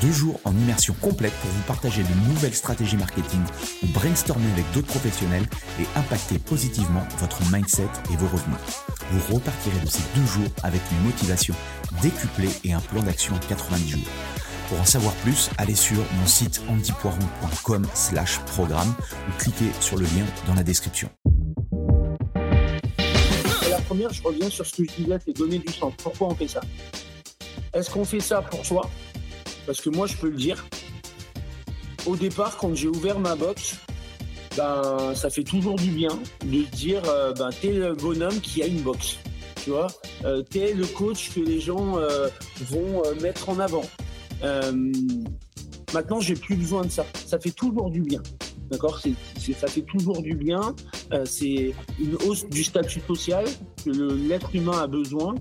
Deux jours en immersion complète pour vous partager de nouvelles stratégies marketing ou brainstormer avec d'autres professionnels et impacter positivement votre mindset et vos revenus. Vous repartirez de ces deux jours avec une motivation décuplée et un plan d'action en 90 jours. Pour en savoir plus, allez sur mon site antipoiron.com slash programme ou cliquez sur le lien dans la description. La première, je reviens sur ce que je disais, c'est donner du sens. Pourquoi on fait ça? Est-ce qu'on fait ça pour soi? Parce que moi, je peux le dire. Au départ, quand j'ai ouvert ma box, ben, ça fait toujours du bien de dire euh, ben, t'es le bonhomme qui a une box. Tu vois, euh, t'es le coach que les gens euh, vont euh, mettre en avant. Maintenant, j'ai plus besoin de ça. Ça fait toujours du bien. D'accord? Ça fait toujours du bien. C'est une hausse du statut social que l'être humain a besoin.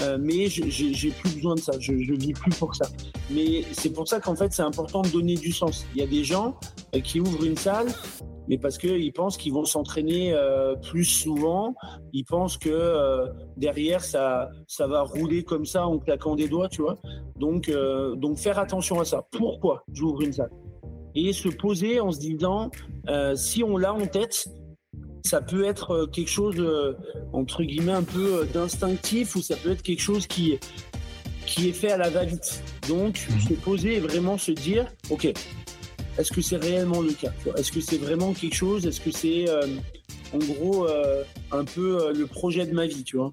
Euh, mais j'ai plus besoin de ça. Je, je vis plus pour ça. Mais c'est pour ça qu'en fait, c'est important de donner du sens. Il y a des gens euh, qui ouvrent une salle, mais parce qu'ils pensent qu'ils vont s'entraîner euh, plus souvent. Ils pensent que euh, derrière, ça, ça va rouler comme ça en claquant des doigts, tu vois. Donc, euh, donc faire attention à ça. Pourquoi j'ouvre une salle? Et se poser en se disant, euh, si on l'a en tête, ça peut être euh, quelque chose, euh, entre guillemets, un peu euh, d'instinctif ou ça peut être quelque chose qui, qui est fait à la va-vite. Donc, se poser et vraiment se dire, OK, est-ce que c'est réellement le cas Est-ce que c'est vraiment quelque chose? Est-ce que c'est, euh, en gros, euh, un peu le projet de ma vie, tu vois?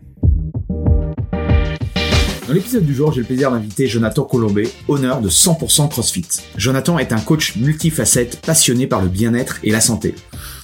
Dans l'épisode du jour, j'ai le plaisir d'inviter Jonathan Colombet, honneur de 100% CrossFit. Jonathan est un coach multifacette passionné par le bien-être et la santé.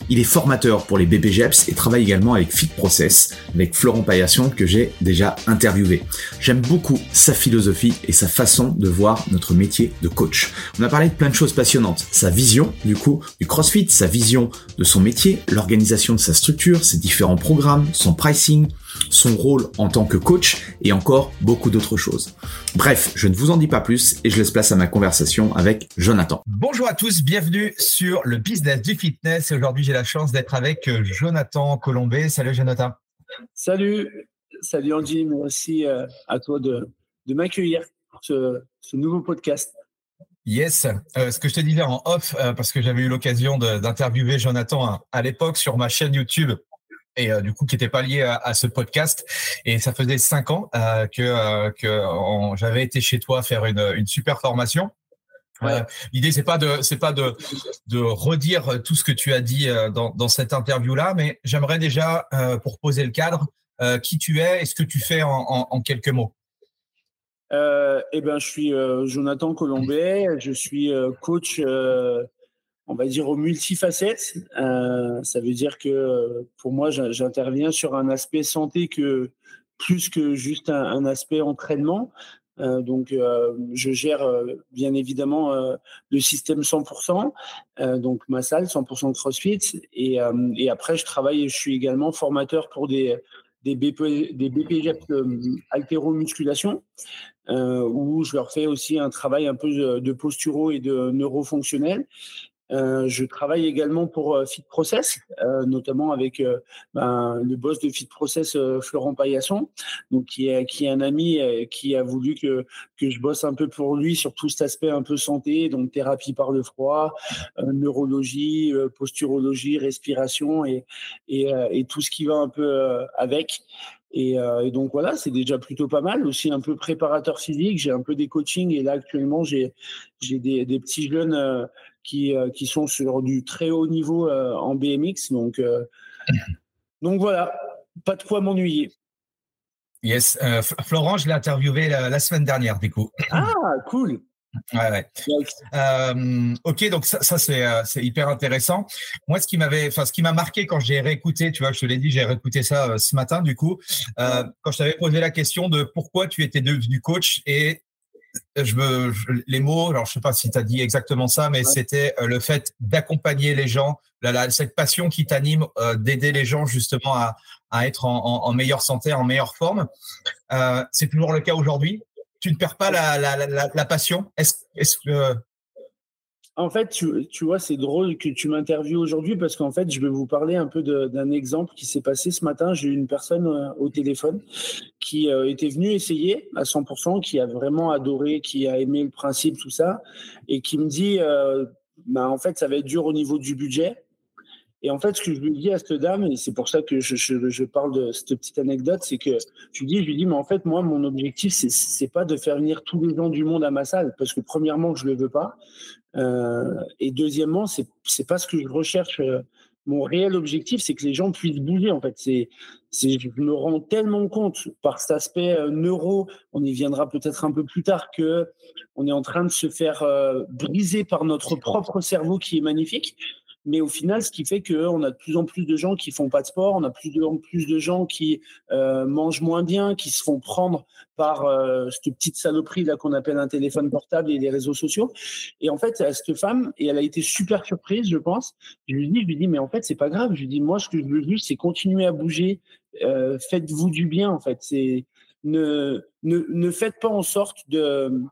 Il est formateur pour les BPGEPS et travaille également avec Fit Process, avec Florent Paillasson que j'ai déjà interviewé. J'aime beaucoup sa philosophie et sa façon de voir notre métier de coach. On a parlé de plein de choses passionnantes. Sa vision, du coup, du CrossFit, sa vision de son métier, l'organisation de sa structure, ses différents programmes, son pricing, son rôle en tant que coach et encore beaucoup d'autres choses. Bref, je ne vous en dis pas plus et je laisse place à ma conversation avec Jonathan. Bonjour à tous, bienvenue sur le business du fitness. Aujourd'hui, j'ai la chance d'être avec euh, Jonathan Colombet. Salut Jonathan. Salut, salut Andy, merci euh, à toi de, de m'accueillir pour ce, ce nouveau podcast. Yes, Euh, ce que je te disais en off, euh, parce que j'avais eu l'occasion d'interviewer Jonathan à, à l'époque sur ma chaîne YouTube et euh, du coup qui n'était pas lié à, à ce podcast. Et ça faisait cinq ans euh, que, euh, que j'avais été chez toi faire une, une super formation. L'idée c'est pas de c'est pas de de redire tout ce que tu as dit dans, dans cette interview là, mais j'aimerais déjà pour poser le cadre qui tu es et ce que tu fais en, en, en quelques mots. Eh ben, je suis Jonathan Colombet, je suis coach, on va dire, aux multifacettes. Euh, ça veut dire que pour moi, j'in- j'interviens sur un aspect santé que plus que juste un, aspect entraînement. Euh, donc, euh, je gère euh, bien évidemment euh, le système 100%, euh, donc ma salle 100% CrossFit. Et, et après, je travaille, je suis également formateur pour des, des, BP, des BPGEP haltéromusculation, où je leur fais aussi un travail un peu de, de posturo et de neurofonctionnel. Euh, je travaille également pour euh, Fit Process, euh, notamment avec ben, le boss de Fit Process, Florent Paillasson, donc qui est, qui est un ami qui a voulu que, que je bosse un peu pour lui sur tout cet aspect un peu santé, donc thérapie par le froid, neurologie, posturologie, respiration et, et, tout ce qui va un peu avec. Et, donc voilà, c'est déjà plutôt pas mal. Aussi un peu préparateur physique, j'ai un peu des coachings et là actuellement j'ai des, des petits jeunes euh, qui sont sur du très haut niveau euh, en BMX. Donc, euh, donc voilà, pas de quoi m'ennuyer. Yes, Florent, je l'ai interviewé la, semaine dernière, du coup. Ah, cool. Ouais, ouais. ok, donc ça, ça c'est, c'est hyper intéressant. Moi, ce qui m'avait, enfin, ce qui m'a marqué quand j'ai réécouté, tu vois, je te l'ai dit, j'ai réécouté ça ce matin, du coup, quand je t'avais posé la question de pourquoi tu étais devenu coach et je me, les mots, alors je sais pas si tu as dit exactement ça, mais c'était euh, le fait d'accompagner les gens, cette passion qui t'anime, euh, d'aider les gens justement à, à être en, en, meilleure santé, en meilleure forme. Euh, c'est toujours le cas aujourd'hui? Tu ne perds pas la, la, la, la passion? Est-ce est que en fait, tu, vois, c'est drôle que tu m'interviewes aujourd'hui parce qu'en fait, je vais vous parler un peu d'un exemple qui s'est passé ce matin. J'ai eu une personne euh, au téléphone qui euh, était venue essayer à 100%, qui a vraiment adoré, qui a aimé le principe, tout ça, et qui me dit, euh, bah, en fait, ça va être dur au niveau du budget. Et en fait, ce que je lui dis à cette dame, et c'est pour ça que je, parle de cette petite anecdote, c'est que je lui dis, je lui dis, mais en fait, moi, mon objectif, c'est, c'est pas de faire venir tous les gens du monde à ma salle, parce que premièrement, je le veux pas. Euh, et deuxièmement, c'est c'est pas ce que je recherche. Euh, mon réel objectif, c'est que les gens puissent bouger. En fait, c'est je me rends tellement compte par cet aspect euh, neuro, on y viendra peut-être un peu plus tard, que on est en train de se faire briser par notre propre cerveau qui est magnifique. Mais au final, ce qui fait qu'on a de plus en plus de gens qui font pas de sport, on a plus en plus de gens qui euh, mangent moins bien, qui se font prendre par euh, cette petite saloperie là qu'on appelle un téléphone portable et les réseaux sociaux. Et en fait, cette femme, et elle a été super surprise, je pense. Je lui dis, je lui dis, mais en fait, c'est pas grave. Je lui dis, moi, ce que je veux juste, c'est continuer à bouger. Euh, faites-vous du bien, en fait. Ne, ne ne faites pas en sorte de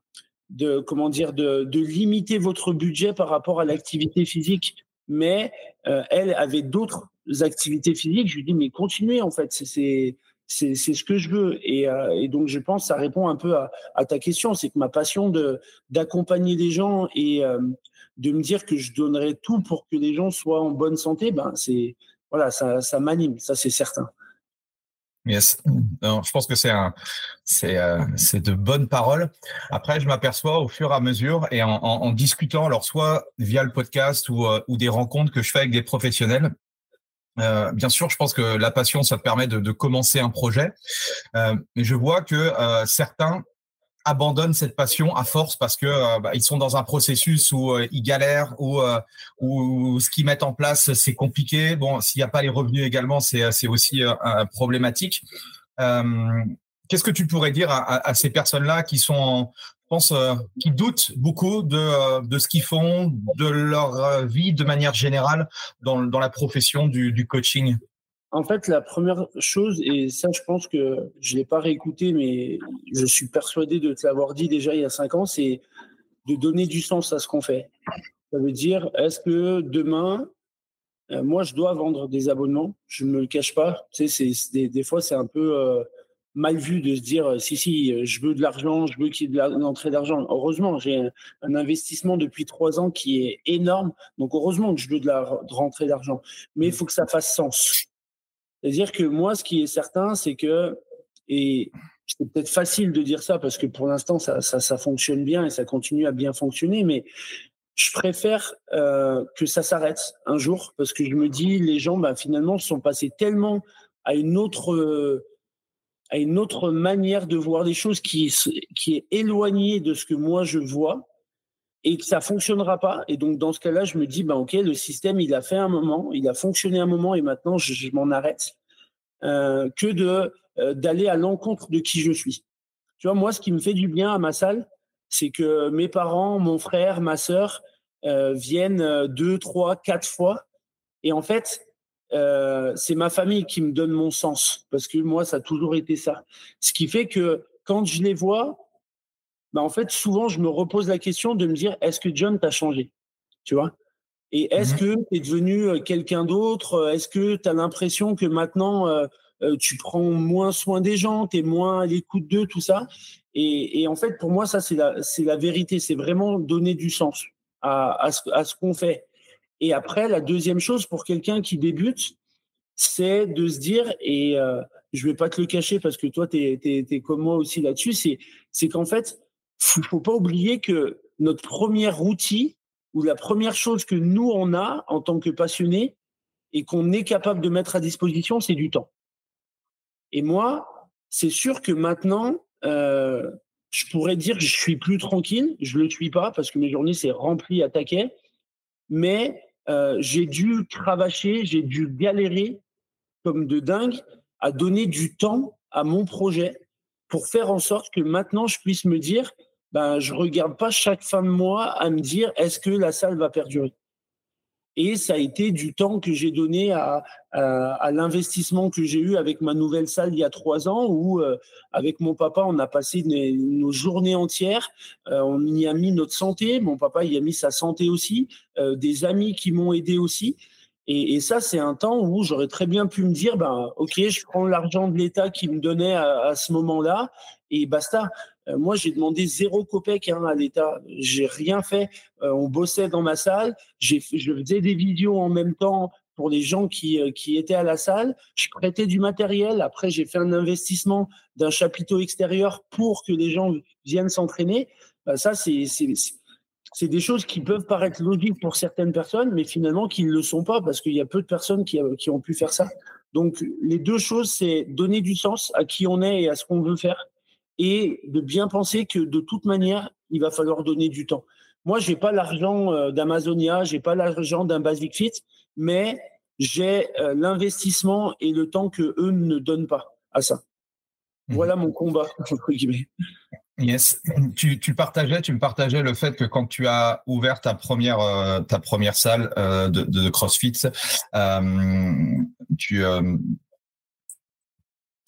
de comment dire de, de limiter votre budget par rapport à l'activité physique mais euh, elle avait d'autres activités physiques. Je lui dis, mais continuez, en fait, c'est c'est ce que je veux. Et, euh, et, donc, je pense ça répond un peu à, à ta question. C'est que ma passion d'accompagner les gens et euh, de me dire que je donnerai tout pour que les gens soient en bonne santé, ben, c'est voilà, ça, ça m'anime, ça c'est certain. Yes. je pense que c'est un, c'est, euh, c'est de bonnes paroles. Après, je m'aperçois au fur et à mesure et en, en, en discutant, alors soit via le podcast ou, euh, ou des rencontres que je fais avec des professionnels. Euh, bien sûr, je pense que la passion, ça te permet de, de commencer un projet, euh, mais je vois que euh, certains abandonnent cette passion à force parce que euh, bah, ils sont dans un processus où euh, ils galèrent ou euh, où ce qu'ils mettent en place c'est compliqué. Bon, s'il n'y a pas les revenus également, c'est c'est aussi problématique. Qu'est-ce que tu pourrais dire à, ces personnes-là qui sont, je pense, qui doutent beaucoup de de ce qu'ils font, de leur vie de manière générale dans dans la profession du coaching? En fait, la première chose, et ça, je pense que je ne l'ai pas réécouté, mais je suis persuadé de te l'avoir dit déjà il y a cinq ans, c'est de donner du sens à ce qu'on fait. Ça veut dire, est-ce que demain, euh, moi, je dois vendre des abonnements? Je ne me le cache pas. Tu sais, des, fois, c'est un peu euh, mal vu de se dire, si, si, je veux de l'argent, je veux qu'il y ait de l'entrée d'argent. Heureusement, j'ai un, un, investissement depuis trois ans qui est énorme. Donc, heureusement que je veux de la de rentrée d'argent. Mais il faut que ça fasse sens. C'est-à-dire que moi, ce qui est certain, c'est que, et c'est peut-être facile de dire ça parce que pour l'instant, ça, ça, fonctionne bien et ça continue à bien fonctionner, mais je préfère euh, que ça s'arrête un jour parce que je me dis, les gens, bah, finalement, sont passés tellement à une autre, à une autre manière de voir des choses qui, qui est éloignée de ce que moi je vois et que ça fonctionnera pas. Et donc, dans ce cas-là, je me dis, bah, OK, le système, il a fait un moment, il a fonctionné un moment et maintenant, je, m'en arrête. Euh, que de euh, d'aller à l'encontre de qui je suis. Tu vois, moi, ce qui me fait du bien à ma salle, c'est que mes parents, mon frère, ma sœur euh, viennent deux, trois, quatre fois. Et en fait, c'est ma famille qui me donne mon sens, parce que moi, ça a toujours été ça. Ce qui fait que quand je les vois, bah, en fait, souvent, je me repose la question de me dire, est-ce que John t'a changé Tu vois? Et est-ce mmh que tu es devenu quelqu'un d'autre Est-ce que tu as l'impression que maintenant, tu prends moins soin des gens, tu es moins à l'écoute d'eux, tout ça? Et, en fait, pour moi, ça, c'est la, la vérité. C'est vraiment donner du sens à, à ce qu'on fait. Et après, la deuxième chose pour quelqu'un qui débute, c'est de se dire, et euh, je vais pas te le cacher parce que toi, tu es, comme moi aussi là-dessus, c'est, c'est qu'en fait, faut, faut pas oublier que notre premier outil ou la première chose que nous, on a en tant que passionnés et qu'on est capable de mettre à disposition, c'est du temps. Et moi, c'est sûr que maintenant, euh, je pourrais dire que je suis plus tranquille. Je le suis pas parce que mes journées, c'est rempli à taquet. Mais euh, j'ai dû cravacher, j'ai dû galérer comme de dingue à donner du temps à mon projet pour faire en sorte que maintenant je puisse me dire, ben, je regarde pas chaque fin de mois à me dire est-ce que la salle va perdurer? Et ça a été du temps que j'ai donné à, l'investissement que j'ai eu avec ma nouvelle salle il y a trois ans, où euh, avec mon papa, on a passé nos journées entières. Euh, on y a mis notre santé. Mon papa y a mis sa santé aussi. Euh, des amis qui m'ont aidé aussi. Et, ça, c'est un temps où j'aurais très bien pu me dire, ben, ok, je prends l'argent de l'État qui me donnait à ce moment-là et basta. Euh, moi, j'ai demandé zéro copec hein, à l'État. J'ai rien fait. Euh, on bossait dans ma salle. J'ai, je faisais des vidéos en même temps pour les gens qui, euh, qui étaient à la salle. Je prêtais du matériel. Après, j'ai fait un investissement d'un chapiteau extérieur pour que les gens viennent s'entraîner. Bah, ça, c'est, c'est, c'est des choses qui peuvent paraître logiques pour certaines personnes, mais finalement qui ne le sont pas parce qu'il y a peu de personnes qui, qui ont pu faire ça. Donc, les deux choses, c'est donner du sens à qui on est et à ce qu'on veut faire et de bien penser que de toute manière, il va falloir donner du temps. Moi, j'ai pas l'argent euh, d'Amazonia, j'ai pas l'argent d'un Basic Fit, mais j'ai euh, l'investissement et le temps que eux ne donnent pas à ça. Mhm. Voilà mon combat entre guillemets. Yes, tu, tu, partageais, tu me partageais le fait que quand tu as ouvert ta première euh, ta première salle de, de, CrossFit, tu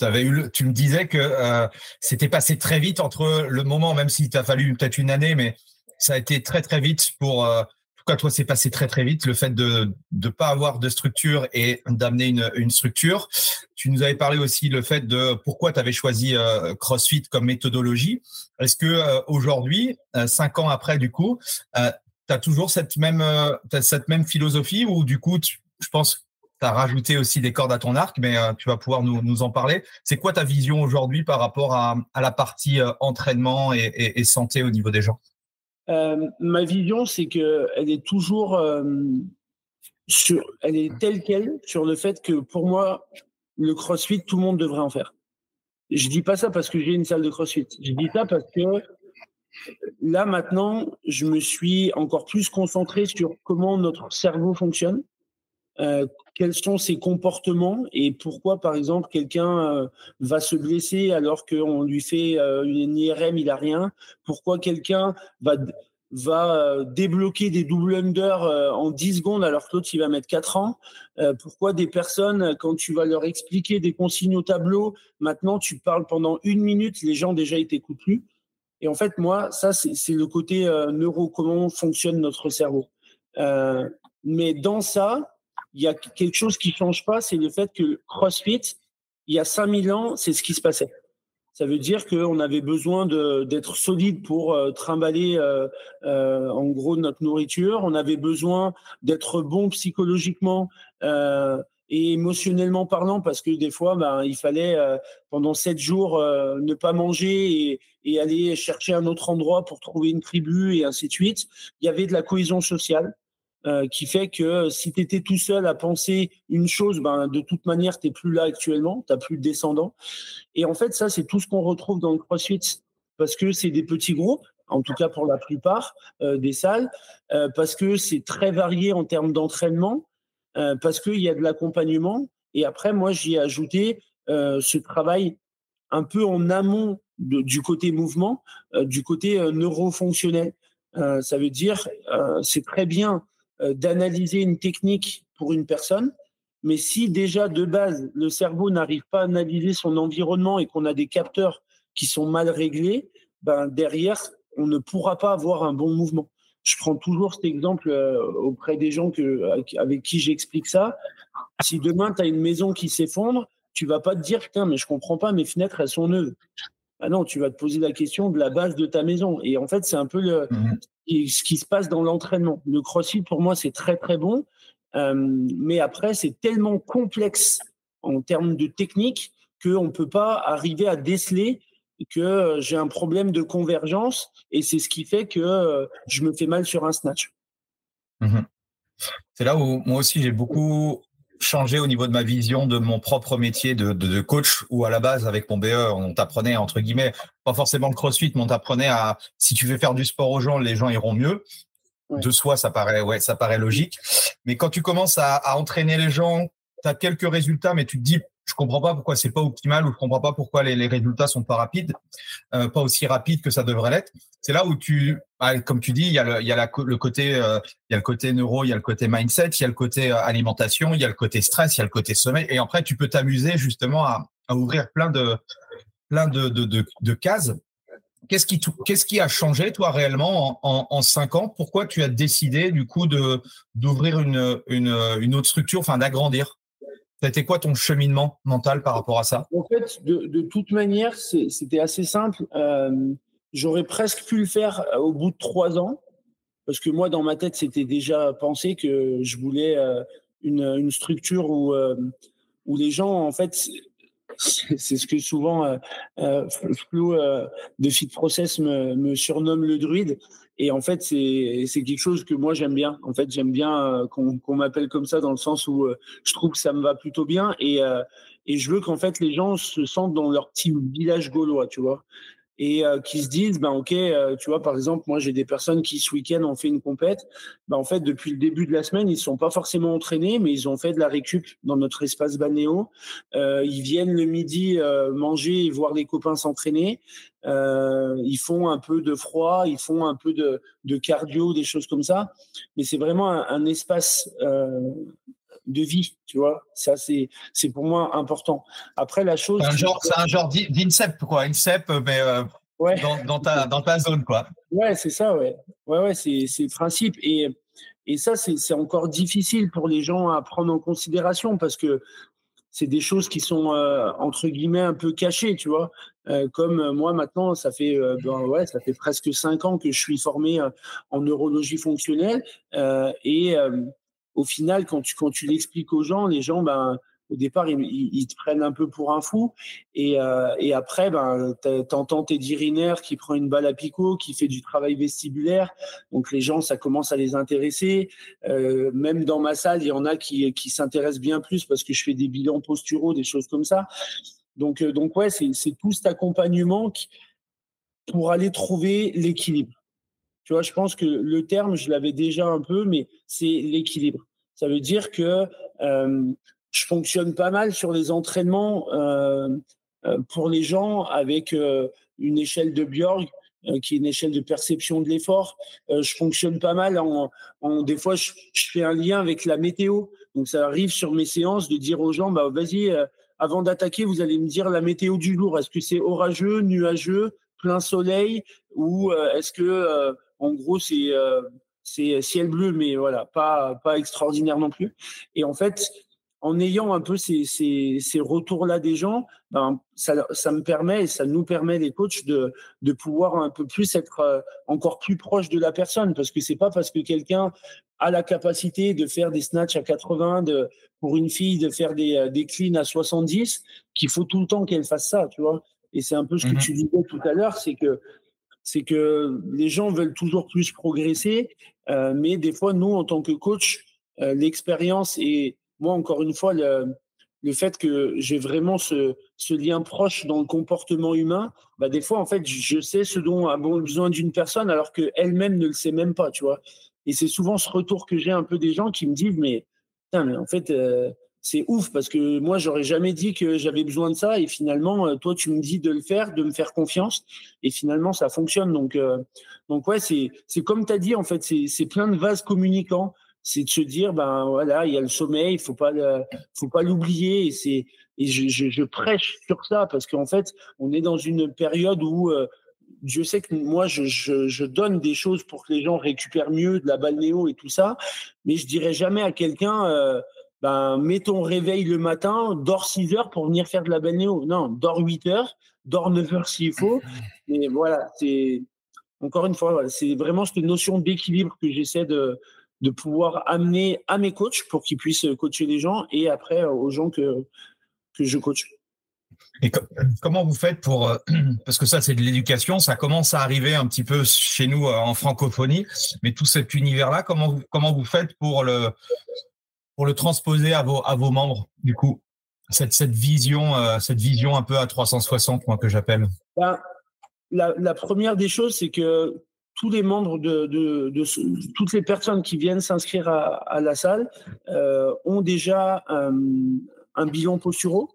avais eu tu me disais que euh, c'était passé très vite entre le moment, même s'il t'a fallu peut-être une année, mais ça a été très très vite pour. Euh, pourquoi toi c'est passé très très vite le fait de ne pas avoir de structure et d'amener une, une structure. Tu nous avais parlé aussi le fait de pourquoi tu avais choisi euh, CrossFit comme méthodologie. Est-ce que euh, aujourd'hui, cinq ans après du coup, tu as toujours cette même cette même philosophie ou du coup je pense tu as rajouté aussi des cordes à ton arc, mais euh, tu vas pouvoir nous, nous en parler. C'est quoi ta vision aujourd'hui par rapport à, à la partie euh, entraînement et, santé au niveau des gens? Euh, Ma vision, c'est que elle est toujours sur, elle est telle quelle sur le fait que pour moi, le CrossFit, tout le monde devrait en faire. Je dis pas ça parce que j'ai une salle de CrossFit. Je dis ça parce que là maintenant, je me suis encore plus concentré sur comment notre cerveau fonctionne quels sont ses comportements et pourquoi, par exemple, quelqu'un euh, va se blesser alors qu'on lui fait euh, une IRM, il a rien? Pourquoi quelqu'un va va débloquer des double under en 10 secondes alors que l'autre il va mettre 4 ans? Pourquoi des personnes, quand tu vas leur expliquer des consignes au tableau, maintenant tu parles pendant une minute, les gens déjà ils t'écoutent plus? Et en fait, moi, ça c'est le côté neuro, comment fonctionne notre cerveau. mais dans ça, il y a quelque chose qui change pas, c'est le fait que CrossFit, il y a 5000 ans, c'est ce qui se passait. Ça veut dire qu'on avait besoin d'être solide pour euh, trimballer euh, euh, en gros notre nourriture. On avait besoin d'être bon psychologiquement et émotionnellement parlant parce que des fois, ben, il fallait pendant sept jours ne pas manger et, et, aller chercher un autre endroit pour trouver une tribu et ainsi de suite. Il y avait de la cohésion sociale. Euh, qui fait que si tu étais tout seul à penser une chose, ben, de toute manière, tu n'es plus là actuellement, tu n'as plus de descendants. Et en fait, ça, c'est tout ce qu'on retrouve dans le CrossFit, parce que c'est des petits groupes, en tout cas pour la plupart euh, des salles, euh, parce que c'est très varié en termes d'entraînement, parce qu'il y a de l'accompagnement. Et après, moi, j'y ai ajouté ce travail un peu en amont du côté mouvement, du côté neurofonctionnel. ça veut dire, c'est très bien euh, d'analyser une technique pour une personne, mais si déjà de base le cerveau n'arrive pas à analyser son environnement et qu'on a des capteurs qui sont mal réglés, ben derrière on ne pourra pas avoir un bon mouvement. je prends toujours cet exemple auprès des gens avec qui j'explique ça. Si demain, tu as une maison qui s'effondre, tu vas pas te dire, putain, mais je comprends pas, mes fenêtres, elles sont neuves. Ah non, tu vas te poser la question de la base de ta maison. Et en fait, c'est un peu le, mhm. ce qui se passe dans l'entraînement. Le crossfit, pour moi, c'est très, très bon. Euh, mais après, c'est tellement complexe en termes de technique qu'on ne peut pas arriver à déceler que euh, j'ai un problème de convergence et c'est ce qui fait que euh, je me fais mal sur un snatch. Mhm. C'est là où moi aussi j'ai beaucoup changé au niveau de ma vision de mon propre métier de, de, coach où à la base avec mon BE on t'apprenait entre guillemets pas forcément le crossfit mais on t'apprenait à si tu veux faire du sport aux gens les gens iront mieux. De soi ça paraît ouais ça paraît logique. Mais quand tu commences à, à entraîner les gens tu as quelques résultats mais tu te dis je comprends pas pourquoi c'est pas optimal ou je comprends pas pourquoi les, résultats sont pas rapides, euh, pas aussi rapides que ça devrait l'être. C'est là où tu, bah, comme tu dis, il y a le, y a le côté, euh, il y a le côté neuro, il y a le côté mindset, il y a le côté euh, alimentation, il y a le côté stress, il y a le côté sommeil, et après tu peux t'amuser justement à, ouvrir plein de, plein de, cases. Qu'est-ce qui, qu'est-ce qui a changé toi réellement en, en, en, cinq ans? Pourquoi tu as décidé du coup de d'ouvrir une, une, une autre structure, enfin d'agrandir? C'était quoi ton cheminement mental par rapport à ça? En fait, de, toute manière, c'était assez simple. Euh, J'aurais presque pu le faire euh, au bout de trois ans, parce que moi, dans ma tête, c'était déjà pensé que je voulais euh, une, structure où, les gens, en fait, c'est ce que souvent Flo euh, de Fit Process me, surnomme le druide. Et en fait, c'est quelque chose que moi j'aime bien. En fait, j'aime bien euh, qu'on m'appelle comme ça dans le sens où euh, je trouve que ça me va plutôt bien. Et, euh, et je veux qu'en fait les gens se sentent dans leur petit village gaulois, tu vois et euh, qui se disent ben ok euh, tu vois par exemple moi j'ai des personnes qui ce week-end ont fait une compète. Ben en fait depuis le début de la semaine ils sont pas forcément entraînés mais ils ont fait de la récup dans notre espace balnéo euh, ils viennent le midi euh, manger et voir les copains s'entraîner. Euh, ils font un peu de froid ils font un peu de, de cardio des choses comme ça. Mais c'est vraiment un, un espace de vie, tu vois. Ça, c'est, c'est pour moi important. Après, la chose. C'est un genre, c'est un genre d'INSEP, quoi. INSEP, mais euh, ouais. dans, dans, ta, dans ta zone, quoi. Ouais, c'est ça, ouais. Ouais, ouais, c'est, c'est le principe. Et, et ça, c'est, c'est encore difficile pour les gens à prendre en considération parce que c'est des choses qui sont euh, entre guillemets un peu cachées, tu vois. Euh, comme euh, moi maintenant, ça fait euh, ben, ouais, ça fait presque cinq ans que je suis formé en neurologie fonctionnelle et au final, quand tu, quand tu l'expliques aux gens, les gens, ben, au départ, ils, te prennent un peu pour un fou. Et, euh, et après, ben, t'entends tes dirinaires qui prend une balle à picot, qui fait du travail vestibulaire. Donc les gens, ça commence à les intéresser. Euh, même dans ma salle, il y en a qui, qui s'intéressent bien plus parce que je fais des bilans posturaux, des choses comme ça. Donc, euh, donc ouais, c'est tout cet accompagnement pour aller trouver l'équilibre. Tu vois, je pense que le terme, je l'avais déjà un peu, mais c'est l'équilibre. Ça veut dire que euh, je fonctionne pas mal sur les entraînements euh, euh pour les gens avec euh, une échelle de Bjorg euh, qui est une échelle de perception de l'effort. je fonctionne pas mal en, en des fois je, je, fais un lien avec la météo. Donc ça arrive sur mes séances de dire aux gens bah vas-y avant d'attaquer, vous allez me dire la météo du jour. Est-ce que c'est orageux, nuageux, plein soleil ou est-ce que en gros, c'est euh, c'est ciel bleu, mais voilà, pas pas extraordinaire non plus. Et en fait, en ayant un peu ces, ces, ces retours-là des gens, ben, ça, ça me permet et ça nous permet, les coachs, de, de pouvoir un peu plus être euh, encore plus proche de la personne. Parce que c'est pas parce que quelqu'un a la capacité de faire des snatchs à 80, de, pour une fille de faire des, euh, des cleans à 70, qu'il faut tout le temps qu'elle fasse ça, tu vois. Et c'est un peu ce que mmh tu disais tout à l'heure, c'est que c'est que les gens veulent toujours plus progresser, euh, mais des fois, nous, en tant que coach, euh, l'expérience et moi, encore une fois, le, le fait que j'ai vraiment ce, ce, lien proche dans le comportement humain, bah, des fois, en fait, je sais ce dont a besoin d'une personne alors qu'elle-même ne le sait même pas, tu vois. Et c'est souvent ce retour que j'ai un peu des gens qui me disent, mais, putain, mais en fait, euh, c'est ouf parce que moi, j'aurais jamais dit que j'avais besoin de ça. Et finalement, euh, toi, tu me dis de le faire, de me faire confiance. Et finalement, ça fonctionne. Donc, euh, donc ouais, c'est, c'est comme tu as dit, en fait, c'est, plein de vases communicants. C'est de se dire, ben voilà, il y a le sommeil, il faut pas, faut pas l'oublier. Et c'est, et je, prêche sur ça parce qu'en fait, on est dans une période où euh, Dieu sait que moi, je, je, donne des choses pour que les gens récupèrent mieux de la balnéo et tout ça, mais je dirais jamais à quelqu'un, euh, ben, mets ton réveil le matin, dors 6 heures pour venir faire de la balnéo. Non, dors 8 heures, dors 9 heures s'il faut. Et voilà, c'est encore une fois, c'est vraiment cette notion d'équilibre que j'essaie de, de pouvoir amener à mes coachs pour qu'ils puissent coacher les gens et après aux gens que, que je coach. Et comment vous faites pour euh, parce que ça c'est de l'éducation, ça commence à arriver un petit peu chez nous euh, en francophonie, mais tout cet univers-là, comment vous comment vous faites pour le pour le transposer à vos à vos membres du coup cette cette vision euh, cette vision un peu à 360 moi que j'appelle. Ben, la, la, première des choses c'est que tous les membres de, de, de, toutes les personnes qui viennent s'inscrire à, à, la salle euh, ont déjà un, un bilan posturaux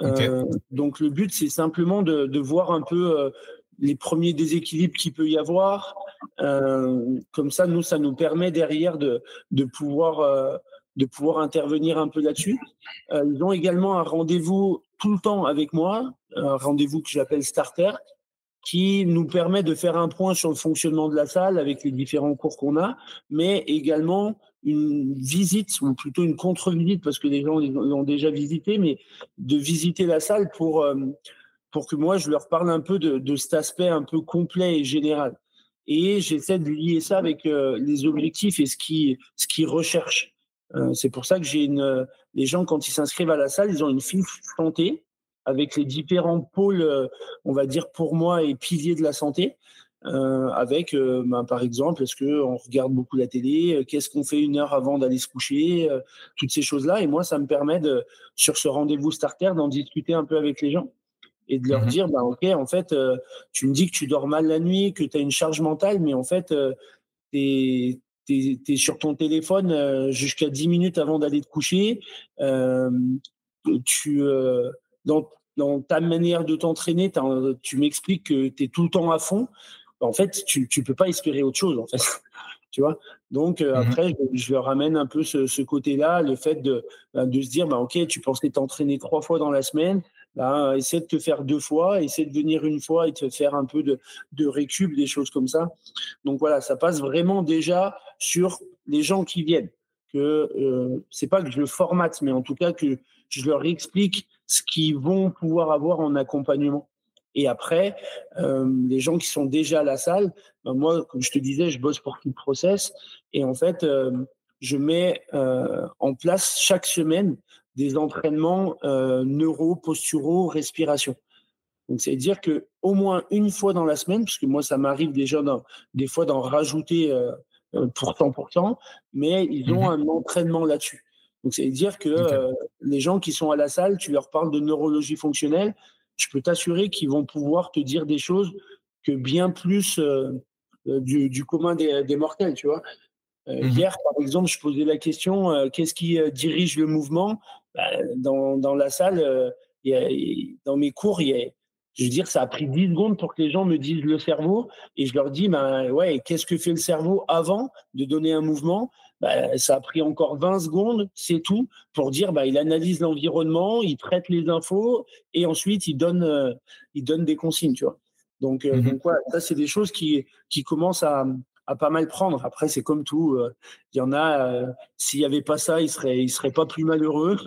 euh, donc le but, c'est simplement de, de, voir un peu les premiers déséquilibres qu'il peut y avoir. Comme ça, nous, ça nous permet derrière de, de pouvoir de pouvoir intervenir un peu là-dessus. Euh, ils ont également un rendez-vous tout le temps avec moi, un rendez-vous que j'appelle Starter, qui nous permet de faire un point sur le fonctionnement de la salle avec les différents cours qu'on a, mais également une visite, ou plutôt une contre-visite, parce que les gens l'ont déjà visité, mais de visiter la salle pour, euh, pour que moi, je leur parle un peu de, cet aspect un peu complet et général. Et j'essaie de lier ça avec euh, les objectifs et ce qu'ils ce qui recherchent. Euh, c'est pour ça que j'ai une. Les gens, quand ils s'inscrivent à la salle, ils ont une fiche santé avec les différents pôles, on va dire pour moi, et piliers de la santé. Euh, avec, euh, ben, par exemple, est-ce qu'on regarde beaucoup la télé euh, Qu'est-ce qu'on fait une heure avant d'aller se coucher Toutes ces choses-là. Et moi, ça me permet, de, sur ce rendez-vous starter, d'en discuter un peu avec les gens et de leur mmh dire, bah, OK, en fait, tu me dis que tu dors mal la nuit, que tu as une charge mentale, mais en fait, tu es, sur ton téléphone jusqu'à 10 minutes avant d'aller te coucher. tu, dans, dans ta manière de t'entraîner, tu m'expliques que tu es tout le temps à fond en fait, tu ne peux pas espérer autre chose, en fait. tu vois? Donc, euh, mmh après, je, leur ramène un peu ce, côté-là, le fait de, bah, de se dire, bah, OK, tu pensais t'entraîner trois fois dans la semaine, bah, essaie de te faire deux fois, essaie de venir une fois et de faire un peu de, de récup, des choses comme ça. Donc, voilà, ça passe vraiment déjà sur les gens qui viennent. Que euh, c'est pas que je le formate, mais en tout cas que je leur explique ce qu'ils vont pouvoir avoir en accompagnement. Et après, euh, les gens qui sont déjà à la salle, ben moi, comme je te disais, je bosse pour tout process. Et en fait, euh, je mets euh, en place chaque semaine des entraînements euh, neuro, posturaux, respiration. Donc, c'est-à-dire que au moins une fois dans la semaine, puisque moi, ça m'arrive déjà des fois d'en rajouter euh, pour 100%, mais ils ont mmh un entraînement là-dessus. Donc, c'est-à-dire que euh, les gens qui sont à la salle, tu leur parles de neurologie fonctionnelle, je peux t'assurer qu'ils vont pouvoir te dire des choses que bien plus euh, euh, du, du, commun des, des, mortels, tu vois. Euh, mmh hier, par exemple, je posais la question euh, qu'est-ce qui euh, dirige le mouvement? Bah, dans, dans, la salle, y a, dans mes cours, y a, je veux dire, ça a pris 10 secondes pour que les gens me disent le cerveau, et je leur dis bah, ouais, qu'est-ce que fait le cerveau avant de donner un mouvement? Bah, ça a pris encore 20 secondes, c'est tout, pour dire bah, il analyse l'environnement, il traite les infos et ensuite il donne, euh, il donne des consignes, tu vois. Donc, euh, mmh donc voilà, ça c'est des choses qui, qui commencent à, à pas mal prendre. Après, c'est comme tout. Euh, il y en a, euh, s'il n'y avait pas ça, ils seraient, ils seraient pas plus malheureux.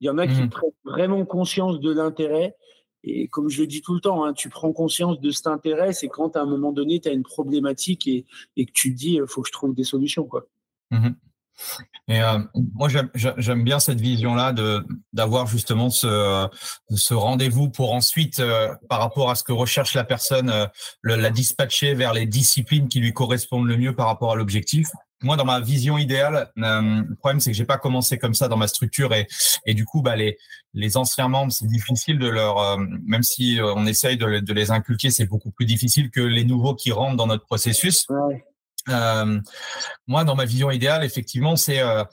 Il y en a qui mmh. prennent vraiment conscience de l'intérêt. Et comme je le dis tout le temps, hein, tu prends conscience de cet intérêt, c'est quand à un moment donné, tu as une problématique et, et que tu te dis, il faut que je trouve des solutions. Quoi. Mmh et euh, moi, j'aime bien cette vision-là de d'avoir justement ce, ce rendez-vous pour ensuite, euh, par rapport à ce que recherche la personne, euh, le, la dispatcher vers les disciplines qui lui correspondent le mieux par rapport à l'objectif. Moi, dans ma vision idéale, euh, le problème c'est que j'ai pas commencé comme ça dans ma structure et et du coup, bah les les anciens membres, c'est difficile de leur, euh, même si on essaye de, les inculquer, c'est beaucoup plus difficile que les nouveaux qui rentrent dans notre processus. Euh, moi, dans ma vision idéale, effectivement, c'est euh,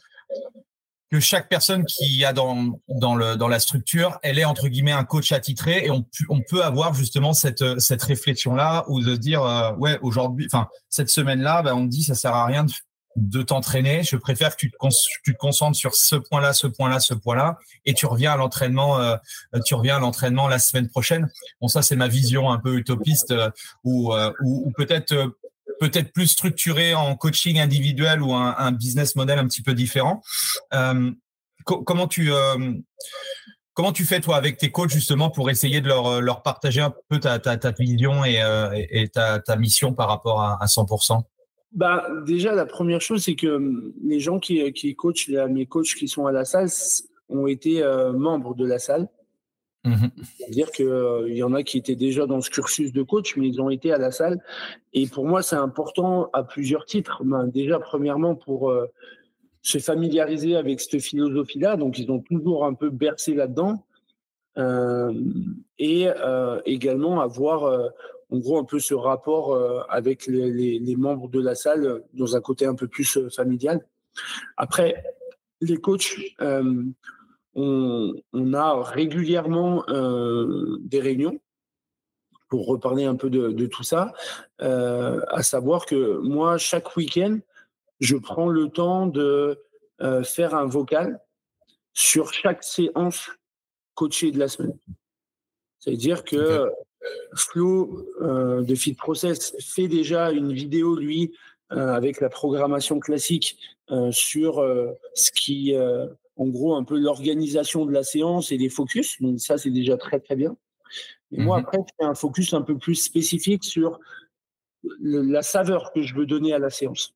que chaque personne qui a dans dans le dans la structure, elle est entre guillemets un coach attitré et on on peut avoir justement cette cette réflexion là ou de dire euh, ouais aujourd'hui, enfin cette semaine là, ben, on dit ça sert à rien de de t'entraîner. Je préfère que tu te, concentres sur ce point-là, ce point-là, ce point-là, et tu reviens à l'entraînement. Euh, la semaine prochaine. Bon, ça c'est ma vision un peu utopiste, euh, euh, ou, peut-être peut-être plus structuré en coaching individuel ou un, business model un petit peu différent. comment tu Comment tu fais, toi, avec tes coachs, justement, pour essayer de leur, leur partager un peu ta, ta, vision et, ta, ta, mission par rapport à, à 100% bah, déjà, la première chose, c'est que les gens qui, qui coachent, mes coachs qui sont à la salle, ont été euh, membres de la salle. Mmh C'est-à-dire qu'il euh, y en a qui étaient déjà dans ce cursus de coach, mais ils ont été à la salle. Et pour moi, c'est important à plusieurs titres. Ben, déjà, premièrement, pour euh, se familiariser avec cette philosophie-là. Donc, ils ont toujours un peu bercé là-dedans. et également avoir en gros un peu ce rapport euh, avec les, membres de la salle euh, dans un côté un peu plus euh, familial. Après, les coachs, on, a régulièrement des réunions pour reparler un peu de, tout ça, à savoir que moi, chaque week-end, je prends le temps de faire un vocal sur chaque séance coachée de la semaine. C'est-à-dire que Flo euh, de Fit Process fait déjà une vidéo, lui, euh, avec la programmation classique euh, sur ce qui, en gros, un peu l'organisation de la séance et les focus. Donc ça, c'est déjà très, très bien. Et moi, mhm. après, je fais un focus un peu plus spécifique sur la saveur que je veux donner à la séance.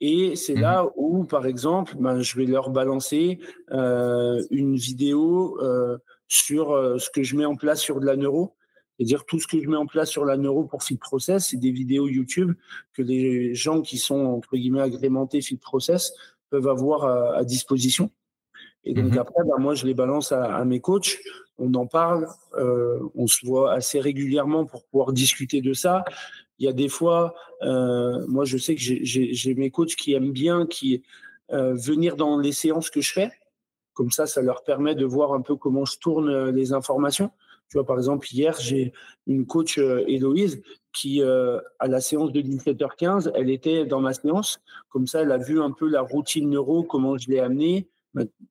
Et c'est là mhm. où, par exemple, ben, je vais leur balancer une vidéo sur ce que je mets en place sur de la neuro. C'est-à-dire tout ce que je mets en place sur la neuro pour Fit Process, c'est des vidéos YouTube que les gens qui sont entre guillemets agrémentés Fit Process peuvent avoir à, disposition. Et donc mhm. après, ben, moi je les balance à, mes coachs. On en parle, euh, on se voit assez régulièrement pour pouvoir discuter de ça. Il y a des fois, euh, moi je sais que j'ai mes coachs qui aiment bien qui euh, venir dans les séances que je fais. Comme ça, ça leur permet de voir un peu comment je tourne les informations. Tu vois, par exemple, hier, j'ai une coach, euh, Héloïse, qui, euh, à la séance de 17h15, elle était dans ma séance. Comme ça, elle a vu un peu la routine neuro, comment je l'ai amenée,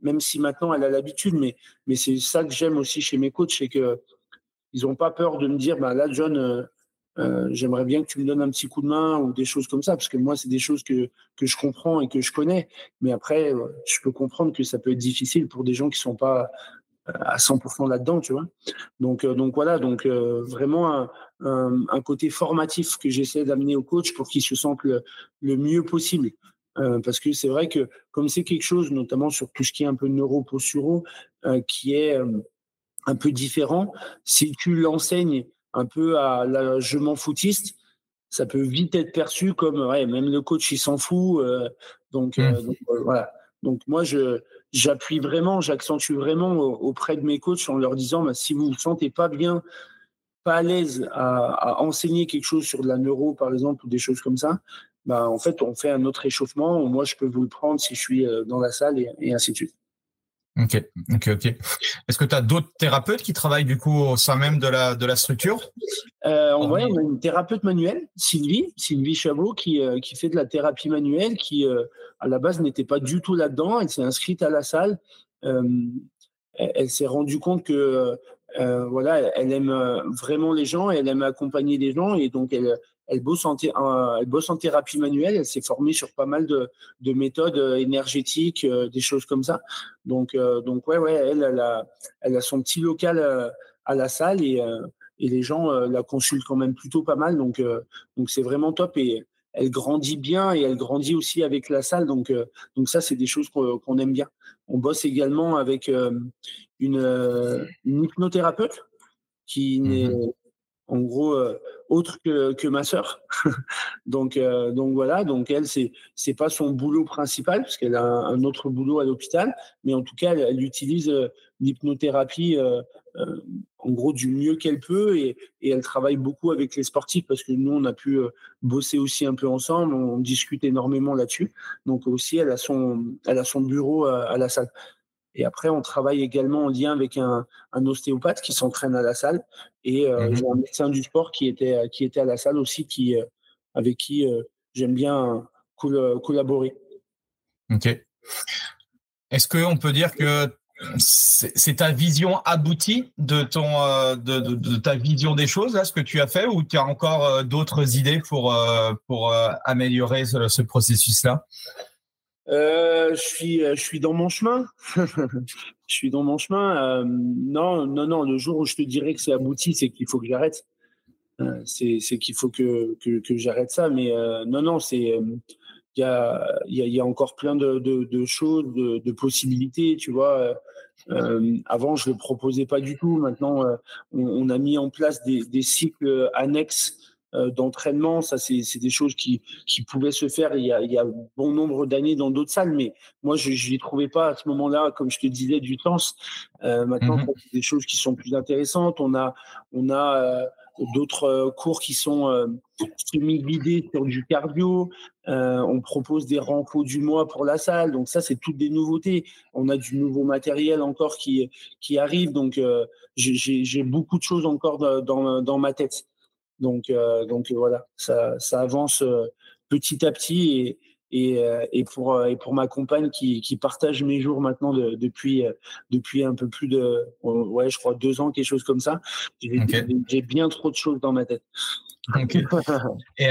même si maintenant elle a l'habitude. Mais, mais c'est ça que j'aime aussi chez mes coachs, c'est qu'ils n'ont pas peur de me dire, bah, là, John, euh, j'aimerais bien que tu me donnes un petit coup de main ou des choses comme ça, parce que moi, c'est des choses que, que je comprends et que je connais. Mais après, je peux comprendre que ça peut être difficile pour des gens qui ne sont pas à 100% là-dedans, tu vois. Donc, euh, donc voilà, donc euh, vraiment un, un, côté formatif que j'essaie d'amener au coach pour qu'il se sente le, mieux possible. Euh, parce que c'est vrai que comme c'est quelque chose, notamment sur tout ce qui est un peu neuro-posturo, qui est un peu différent, si tu l'enseignes un peu à la je m'en foutiste, ça peut vite être perçu comme ouais, même le coach il s'en fout. donc, mmh. donc voilà. Donc moi je j'appuie vraiment, j'accentue vraiment auprès de mes coachs en leur disant bah, si vous vous sentez pas bien, pas à l'aise à, enseigner quelque chose sur de la neuro, par exemple, ou des choses comme ça, bah, en fait, on fait un autre échauffement. Moi, je peux vous le prendre si je suis euh, dans la salle et, ainsi de suite. Ok, ok, ok. Est-ce que tu as d'autres thérapeutes qui travaillent du coup au sein même de la, de la structure? Euh, on, on a une thérapeute manuelle, Sylvie, Sylvie Chabot, qui, euh, qui fait de la thérapie manuelle, qui euh, à la base n'était pas du tout là-dedans. Elle s'est inscrite à la salle. elle, s'est rendue compte que voilà, elle aime vraiment les gens, elle aime accompagner les gens, et donc elle, elle bosse en, elle bosse en thérapie manuelle. Elle s'est formée sur pas mal de, de méthodes euh, énergétiques, euh, des choses comme ça. Donc, euh, donc ouais, ouais, elle, elle a, elle a son petit local à la salle et, et les gens la consultent quand même plutôt pas mal. Donc, donc c'est vraiment top et elle grandit bien et elle grandit aussi avec la salle. Donc, donc ça, c'est des choses qu'on aime bien. On bosse également avec une, une hypnothérapeute qui mmh n'est en gros euh, autre que, ma sœur. donc, euh, donc voilà, donc elle, c'est c'est pas son boulot principal, parce qu'elle a un, autre boulot à l'hôpital, mais en tout cas, elle, utilise euh, l'hypnothérapie en gros du mieux qu'elle peut et, et, elle travaille beaucoup avec les sportifs parce que nous, on a pu bosser aussi un peu ensemble, on discute énormément là-dessus. Donc aussi, elle a son, elle a son bureau à la salle. Et après, on travaille également en lien avec un, un ostéopathe qui s'entraîne à la salle. Et euh, mmh j'ai un médecin du sport qui était, qui était à la salle aussi, qui, euh, avec qui euh, j'aime bien collaborer. Ok. Est-ce qu'on peut dire que c'est ta vision aboutie de ton de, ta vision des choses là ce que tu as fait ou tu as encore d'autres idées pour pour améliorer ce processus là euh, je suis, euh, je suis dans mon chemin. je suis dans mon chemin. Euh, non, non, non. Le jour où je te dirais que c'est abouti, c'est qu'il faut que j'arrête. C'est, qu'il faut que, que, que j'arrête ça. Mais non, non, c'est. Il y a, y, a, y a encore plein de, de, choses, de, possibilités, tu vois. avant, je le proposais pas du tout. Maintenant, on, a mis en place des, cycles annexes d'entraînement. Ça, c'est des choses qui, qui pouvaient se faire il y a, il y a bon nombre d'années dans d'autres salles, mais moi, je n'y trouvais pas à ce moment-là, comme je te disais, du temps. Euh, maintenant, mmh des choses qui sont plus intéressantes. On a, on a euh, d'autres euh, cours qui sont euh, semi-guidés sur du cardio. Euh, on propose des renforts du mois pour la salle. Donc ça, c'est toutes des nouveautés. On a du nouveau matériel encore qui, qui arrive. Donc j'ai beaucoup de choses encore dans, dans ma tête. Donc, euh, donc voilà, ça, ça avance euh, petit à petit et, et, euh, et, pour, et pour ma compagne qui, qui partage mes jours maintenant de, depuis, depuis un peu plus de, ouais, je crois deux ans, quelque chose comme ça. J'ai bien trop de choses dans ma tête. et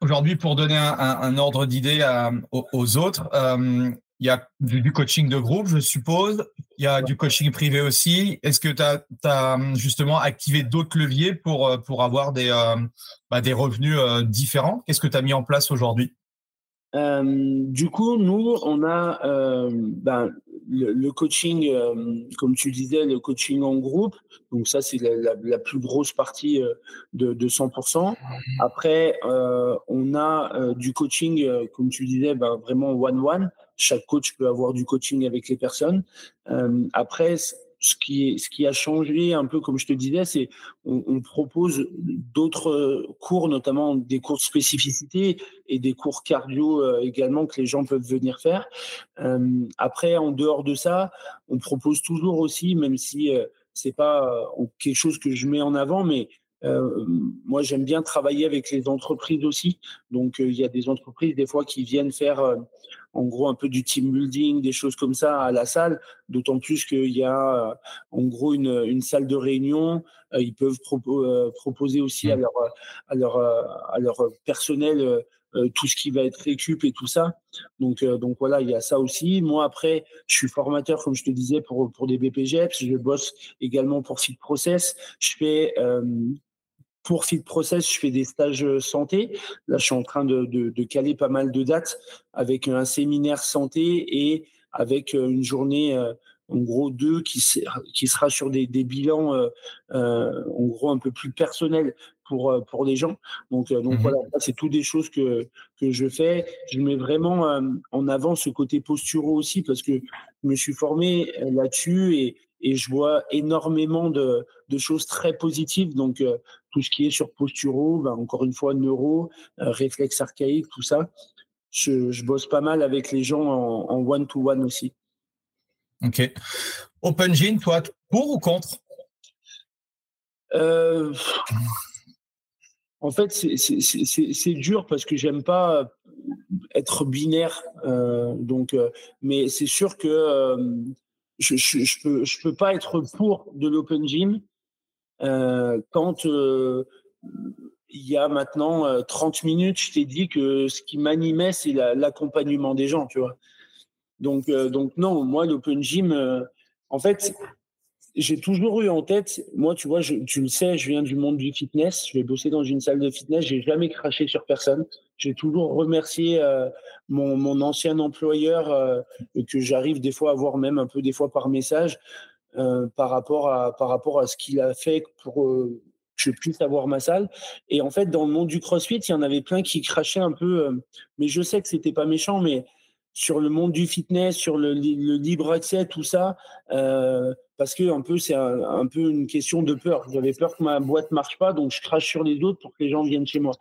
aujourd'hui, pour donner un, un, ordre d'idée aux, aux, autres, il y a du coaching de groupe, je suppose. Il y a du coaching privé aussi. Est-ce que tu as, justement activé d'autres leviers pour, euh, pour avoir des, euh, bah, des revenus euh, différents? Qu'est-ce que tu as mis en place aujourd'hui? Du coup, nous, on a ben, le, coaching, comme tu disais, le coaching en groupe. Donc ça, c'est la, plus grosse partie de, de 100%. Après, on a du coaching, comme tu disais, ben, vraiment one-one chaque coach peut avoir du coaching avec les personnes. Euh, après, ce qui, ce qui a changé un peu, comme je te disais, c'est on, propose d'autres cours, notamment des cours de spécificité et des cours cardio euh, également que les gens peuvent venir faire. Euh, après, en dehors de ça, on propose toujours aussi, même si euh, c'est pas quelque chose que je mets en avant, mais moi, j'aime bien travailler avec les entreprises aussi. Donc, il y a des entreprises des fois qui viennent faire en gros un peu du team building, des choses comme ça à la salle, d'autant plus qu'il y a euh, en gros une, une salle de réunion. Euh, ils peuvent euh, proposer aussi à mmh. leur, à leur, à leur personnel tout ce qui va être récup et tout ça. Donc, donc voilà, il y a ça aussi. Moi, après, je suis formateur, comme je te disais, pour, pour des BPGEPS. Je bosse également pour Fit Process. Je fais pour Fit Process, je fais des stages euh, santé. Là, je suis en train de, de, de caler pas mal de dates avec un séminaire santé et avec euh, une journée, euh, en gros, deux qui, qui sera sur des, des bilans, euh, en gros, un peu plus personnels pour, pour les gens. Donc, donc mmh voilà, c'est tout des choses que, que je fais. Je mets vraiment en avant ce côté posturaux aussi parce que je me suis formé là-dessus et, et je vois énormément de, de choses très positives. Donc, euh, tout ce qui est sur posturaux, ben, encore une fois, neuro, euh, réflexe archaïque, tout ça. Je, je, bosse pas mal avec les gens en one-to-one aussi. Ok. Open Gym, toi, pour ou contre? Euh, En fait, c'est dur parce que j'aime pas être binaire. Euh, donc, mais c'est sûr que je, je, je, peux, je peux pas être pour de l'open gym euh, quand euh, il y a maintenant 30 euh, minutes, je t'ai dit que ce qui m'animait, c'est l'accompagnement des gens, tu vois. Donc, euh, donc non, moi, l'open gym, euh, en fait, j'ai toujours eu en tête, moi, tu vois, je, tu le sais, je viens du monde du fitness, je vais bosser dans une salle de fitness, j'ai jamais craché sur personne. J'ai toujours remercié euh, mon, mon, ancien employeur euh, que j'arrive des fois à voir même un peu des fois par message euh, par rapport à par rapport à ce qu'il a fait pour euh, que je puisse avoir ma salle. Et en fait, dans le monde du CrossFit, il y en avait plein qui crachaient un peu, euh, mais je sais que c'était pas méchant, mais sur le monde du fitness, sur le, le libre accès, tout ça, euh, parce que un peu c'est un, un, peu une question de peur. J'avais peur que ma boîte marche pas, donc je crache sur les autres pour que les gens viennent chez moi.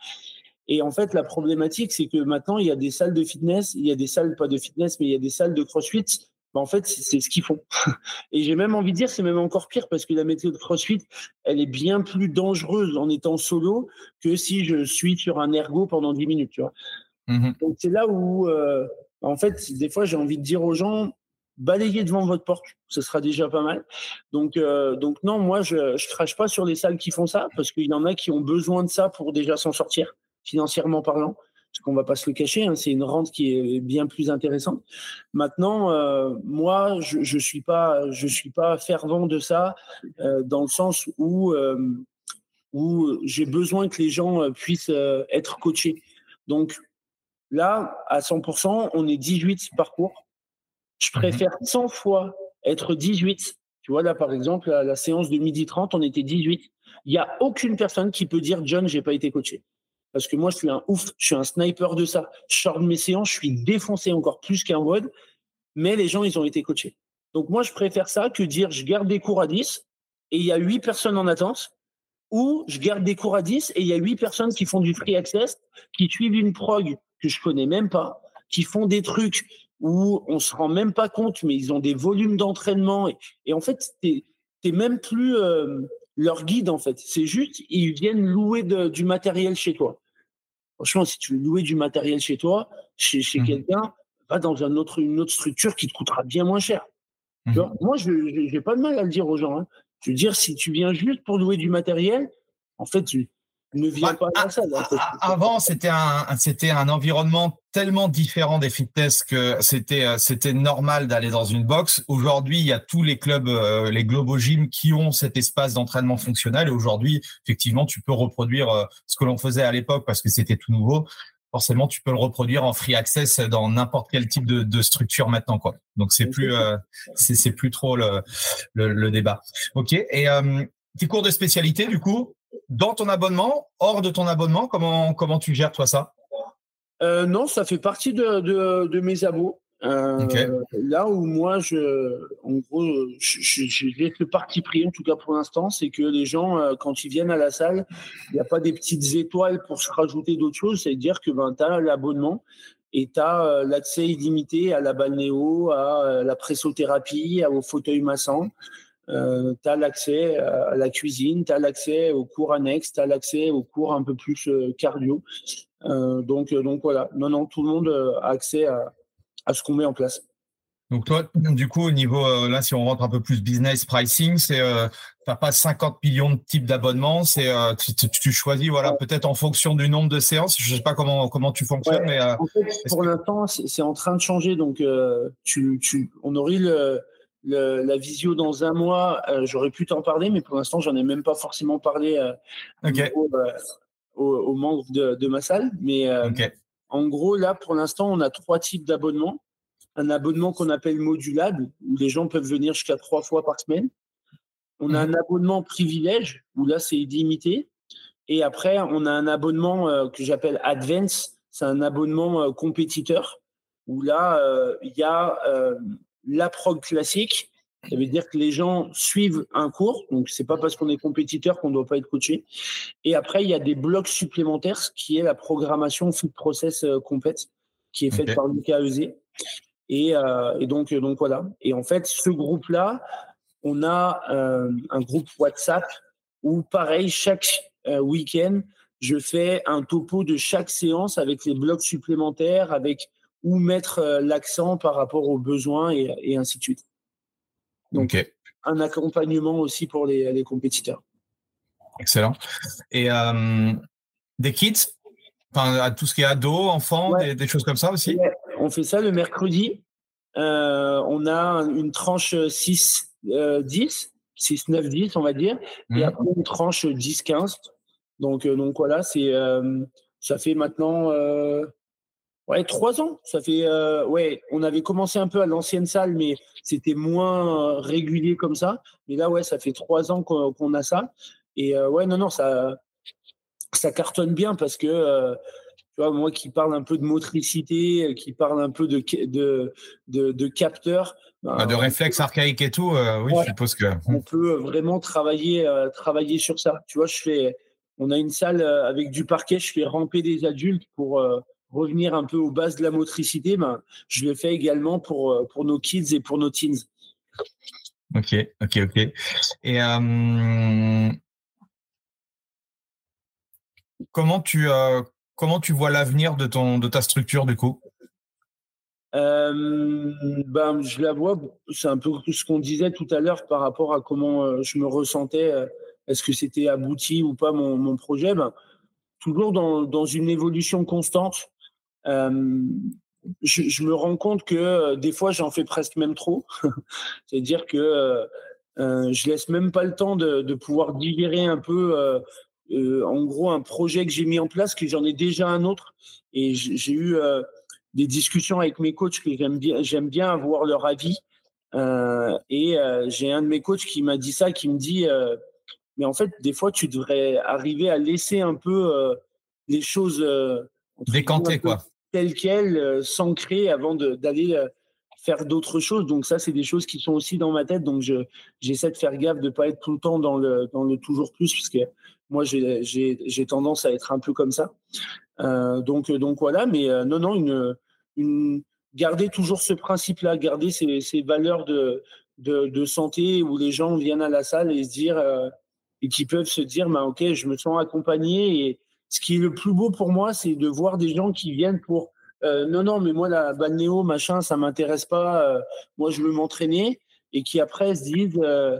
Et en fait, la problématique, c'est que maintenant, il y a des salles de fitness, il y a des salles pas de fitness, mais il y a des salles de CrossFit. Ben, en fait, c'est ce qu'ils font. Et j'ai même envie de dire, c'est même encore pire parce que la méthode CrossFit, elle est bien plus dangereuse en étant solo que si je suis sur un ergo pendant 10 minutes, tu vois. Mmh donc c'est là où, en fait, des fois, j'ai envie de dire aux gens, balayez devant votre porte, ce sera déjà pas mal. Donc, donc non, moi, je, je crache pas sur les salles qui font ça, parce qu'il y en a qui ont besoin de ça pour déjà s'en sortir, financièrement parlant parce qu'on va pas se le cacher, hein, c'est une rente qui est bien plus intéressante. Maintenant, euh, moi, je, je suis pas, je suis pas fervent de ça, euh, dans le sens où euh, où j'ai besoin que les gens puissent être coachés. Donc là, à 100%, on est 18 parcours. Je mhm. préfère 100 fois être 18. Tu vois, là, par exemple, à la séance de midi 30, on était 18. Il n'y a aucune personne qui peut dire, John, j'ai pas été coaché parce que moi, je suis un ouf, je suis un sniper de ça. Je sors de mes séances, je suis défoncé encore plus qu'un WOD, mais les gens, ils ont été coachés. Donc moi, je préfère ça que dire je garde des cours à 10 et il y a 8 personnes en attente, ou je garde des cours à 10 et il y a 8 personnes qui font du free access, qui suivent une prog que je connais même pas, qui font des trucs où on se rend même pas compte, mais ils ont des volumes d'entraînement. Et, en fait, tu n'es même plus euh, leur guide, en fait. C'est juste, ils viennent louer du matériel chez toi. Franchement, si tu veux louer du matériel chez toi, chez, chez mmh quelqu'un, va dans un autre, une autre structure qui te coûtera bien moins cher. Mmh moi, je n'ai pas de mal à le dire aux gens. Hein. Je veux dire, si tu viens juste pour louer du matériel, en fait, tu, ne vient bah, pas à ça. Avant, c'était un, c'était un environnement tellement différent des fitness que c'était, euh, c'était normal d'aller dans une box. Aujourd'hui, il y a tous les clubs, euh, les Globo Gym qui ont cet espace d'entraînement fonctionnel. Et aujourd'hui, effectivement, tu peux reproduire euh, ce que l'on faisait à l'époque parce que c'était tout nouveau. Forcément, tu peux le reproduire en free access dans n'importe quel type de, de, structure maintenant, quoi. Donc c'est plus, c'est, c'est plus trop le, le, débat. Ok. Et tes cours de spécialité, du coup, dans ton abonnement, hors de ton abonnement, comment, comment tu gères toi ça? Euh, Non, ça fait partie de, de, mes abos. Euh, là où moi, je, en gros, j'ai le parti pris, en tout cas pour l'instant, c'est que les gens, euh, quand ils viennent à la salle, il n'y a pas des petites étoiles pour se rajouter d'autres choses. C'est-à-dire que ben, tu as l'abonnement et tu as l'accès illimité à la balnéo, à la pressothérapie, au fauteuil massant. Euh, tu as l'accès à la cuisine, tu as l'accès aux cours annexes, tu as l'accès aux cours un peu plus euh, cardio. Euh, donc, donc voilà, non, non, tout le monde a accès à, à ce qu'on met en place. Donc toi, du coup, au niveau, là, si on rentre un peu plus business pricing, c'est, euh, t'as pas 50 millions de types d'abonnements, c'est, tu, choisis, voilà, peut-être en fonction du nombre de séances. Je sais pas comment comment tu fonctionnes, mais en fait, pour l'instant, c'est en train de changer. Donc, tu, tu, on aurait le, la visio dans un mois, euh, j'aurais pu t'en parler, mais pour l'instant, j'en ai même pas forcément parlé euh, euh, aux, membres de, ma salle. Mais en gros, là, pour l'instant, on a trois types d'abonnements. Un abonnement qu'on appelle modulable, où les gens peuvent venir jusqu'à trois fois par semaine. On a un mhm. abonnement privilège, où là, c'est illimité. Et après, on a un abonnement que j'appelle Advance. C'est un abonnement compétiteur, où là, il y a la prog classique. Ça veut dire que les gens suivent un cours, donc c'est pas parce qu'on est compétiteur qu'on ne doit pas être coaché. Et après, il y a des blocs supplémentaires, ce qui est la programmation Food Process euh, Complète, qui est faite par Lucas Eusé. Et, euh, et, donc, donc voilà. Et en fait, ce groupe-là, on a euh, un groupe WhatsApp où, pareil, chaque week-end, je fais un topo de chaque séance avec les blocs supplémentaires, avec où mettre euh, l'accent par rapport aux besoins et, ainsi de suite. Donc, un accompagnement aussi pour les, compétiteurs. Excellent. Et euh, des kits? Enfin, tout ce qui est ado, enfants, des, choses comme ça aussi? On fait ça le mercredi. Euh, on a une tranche 6, 10, 6, 9, 10, on va dire. Et mmh. après, une tranche 10, 15. Donc, donc voilà, c'est, ça fait maintenant Ouais, trois ans. Ça fait. Euh, ouais, on avait commencé un peu à l'ancienne salle, mais c'était moins régulier comme ça. Mais là, ouais, ça fait trois ans qu'on a ça. Et euh, ouais, non, non, ça, ça cartonne bien parce que. Euh, tu vois, moi qui parle un peu de motricité, qui parle un peu de, de, de, de capteurs. Ben, de réflexes archaïques et tout, oui, je suppose que. On peut vraiment travailler, travailler sur ça. Tu vois, je fais. On a une salle avec du parquet, je fais ramper des adultes pour revenir un peu aux bases de la motricité, ben, je le fais également pour, euh, pour nos kids et pour nos teens. Ok, ok, ok. Et euh, comment tu euh, comment tu vois l'avenir de ton de ta structure du coup? Euh, ben, je la vois, c'est un peu ce qu'on disait tout à l'heure par rapport à comment je me ressentais. Est-ce que c'était abouti ou pas mon, mon projet? Ben, Toujours dans, dans, une évolution constante. Je, je, me rends compte que des fois, j'en fais presque même trop. C'est-à-dire que je laisse même pas le temps de, de pouvoir digérer un peu, en gros, un projet que j'ai mis en place, que j'en ai déjà un autre. Et j'ai eu des discussions avec mes coachs que j'aime bien, j'aime bien avoir leur avis. Euh, et euh, j'ai un de mes coachs qui m'a dit ça, qui me dit, euh, mais en fait, des fois, tu devrais arriver à laisser un peu euh, les choses décanter, quoi, telles quelles, s'ancrer avant d'aller faire d'autres choses. Donc ça, c'est des choses qui sont aussi dans ma tête. Donc je, j'essaie de faire gaffe de pas être tout le temps dans le, dans le toujours plus, parce que moi, j'ai, tendance à être un peu comme ça. Euh, donc, donc voilà, mais non, non, une, une, garder toujours ce principe-là, garder ces, ces valeurs de, de, santé où les gens viennent à la salle et se dire euh, et qui peuvent se dire, bah, ok, je me sens accompagné. Et ce qui est le plus beau pour moi, c'est de voir des gens qui viennent pour euh, non, non, mais moi la balnéo, machin, ça m'intéresse pas. Euh, moi, je veux m'entraîner et qui après se disent. Euh,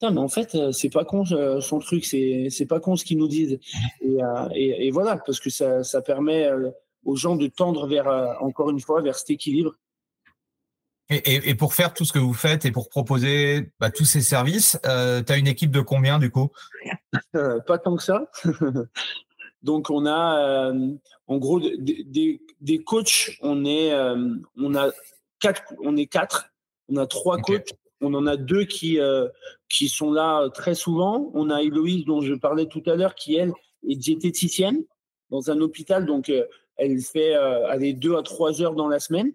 mais en fait, euh, c'est pas con son truc, c'est pas con ce qu'ils nous disent. Et, et, et, voilà, parce que ça, ça permet aux gens de tendre vers, encore une fois, vers cet équilibre. Et, et, pour faire tout ce que vous faites et pour proposer bah, tous ces services, tu as une équipe de combien du coup? Pas tant que ça. Donc on a euh, en gros des, des, des, coachs, on est euh, on a quatre, on est quatre, on a trois okay. coachs, on en a deux qui euh, qui sont là très souvent. On a Héloïse dont je parlais tout à l'heure qui elle est diététicienne dans un hôpital, donc elle fait euh, aller deux à trois heures dans la semaine.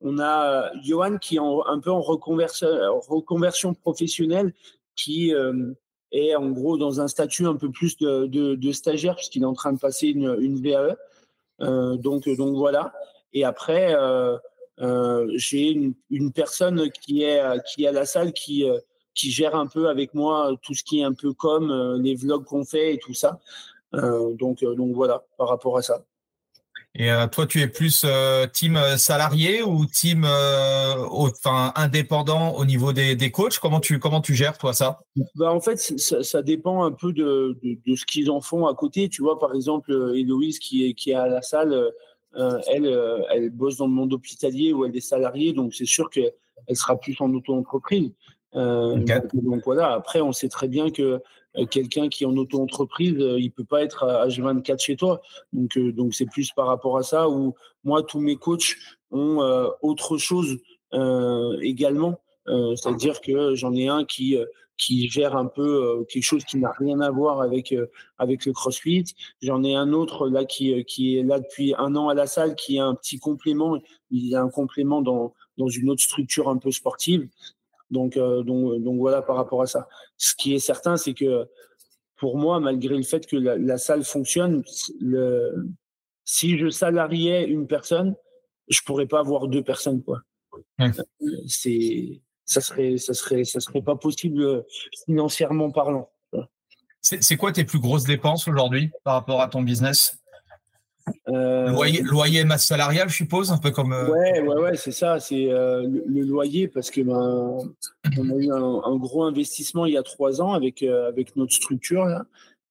On a euh, Johan qui est en, un peu en reconversion, reconversion professionnelle, qui euh, est en gros dans un statut un peu plus de, stagiaire puisqu'il est en train de passer une, VAE. Euh, donc, donc voilà. Et après, euh, euh, j'ai une, une, personne qui est, qui est à la salle qui, qui gère un peu avec moi tout ce qui est un peu comme les vlogs qu'on fait et tout ça. donc, donc voilà, par rapport à ça. Et euh, toi, tu es plus euh, team salarié ou team euh, enfin indépendant au niveau des, des, coachs? Comment tu comment tu gères toi ça? Bah, en fait, ça, ça, dépend un peu de, de, de ce qu'ils en font à côté. Tu vois, par exemple, Héloïse qui est qui est à la salle, euh, elle elle bosse dans le monde hospitalier où elle est salariée, donc c'est sûr qu'elle sera plus en auto-entreprise. Okay. Donc, donc, voilà. Après, on sait très bien que euh, quelqu'un qui est en auto-entreprise, euh, il peut pas être H24 chez toi. Donc, euh, donc c'est plus par rapport à ça où moi, tous mes coachs ont autre chose également. C'est-à-dire que j'en ai un qui qui gère un peu quelque chose qui n'a rien à voir avec avec le CrossFit. J'en ai un autre là qui qui est là depuis un an à la salle, qui a un petit complément. Il a un complément dans dans une autre structure un peu sportive. Donc, euh, donc, donc voilà par rapport à ça. Ce qui est certain, c'est que pour moi, malgré le fait que la, la salle fonctionne, le, si je salariais une personne, je pourrais pas avoir deux personnes quoi. C'est ça serait ça serait ça serait pas possible financièrement parlant. C'est quoi tes plus grosses dépenses aujourd'hui par rapport à ton business? Loyer, loyer, masse salariale, je suppose, un peu comme. Euh... Ouais, ouais, ouais, c'est ça. C'est euh, le, le, loyer parce que ben, on a eu un, un, gros investissement il y a trois ans avec euh, avec notre structure là.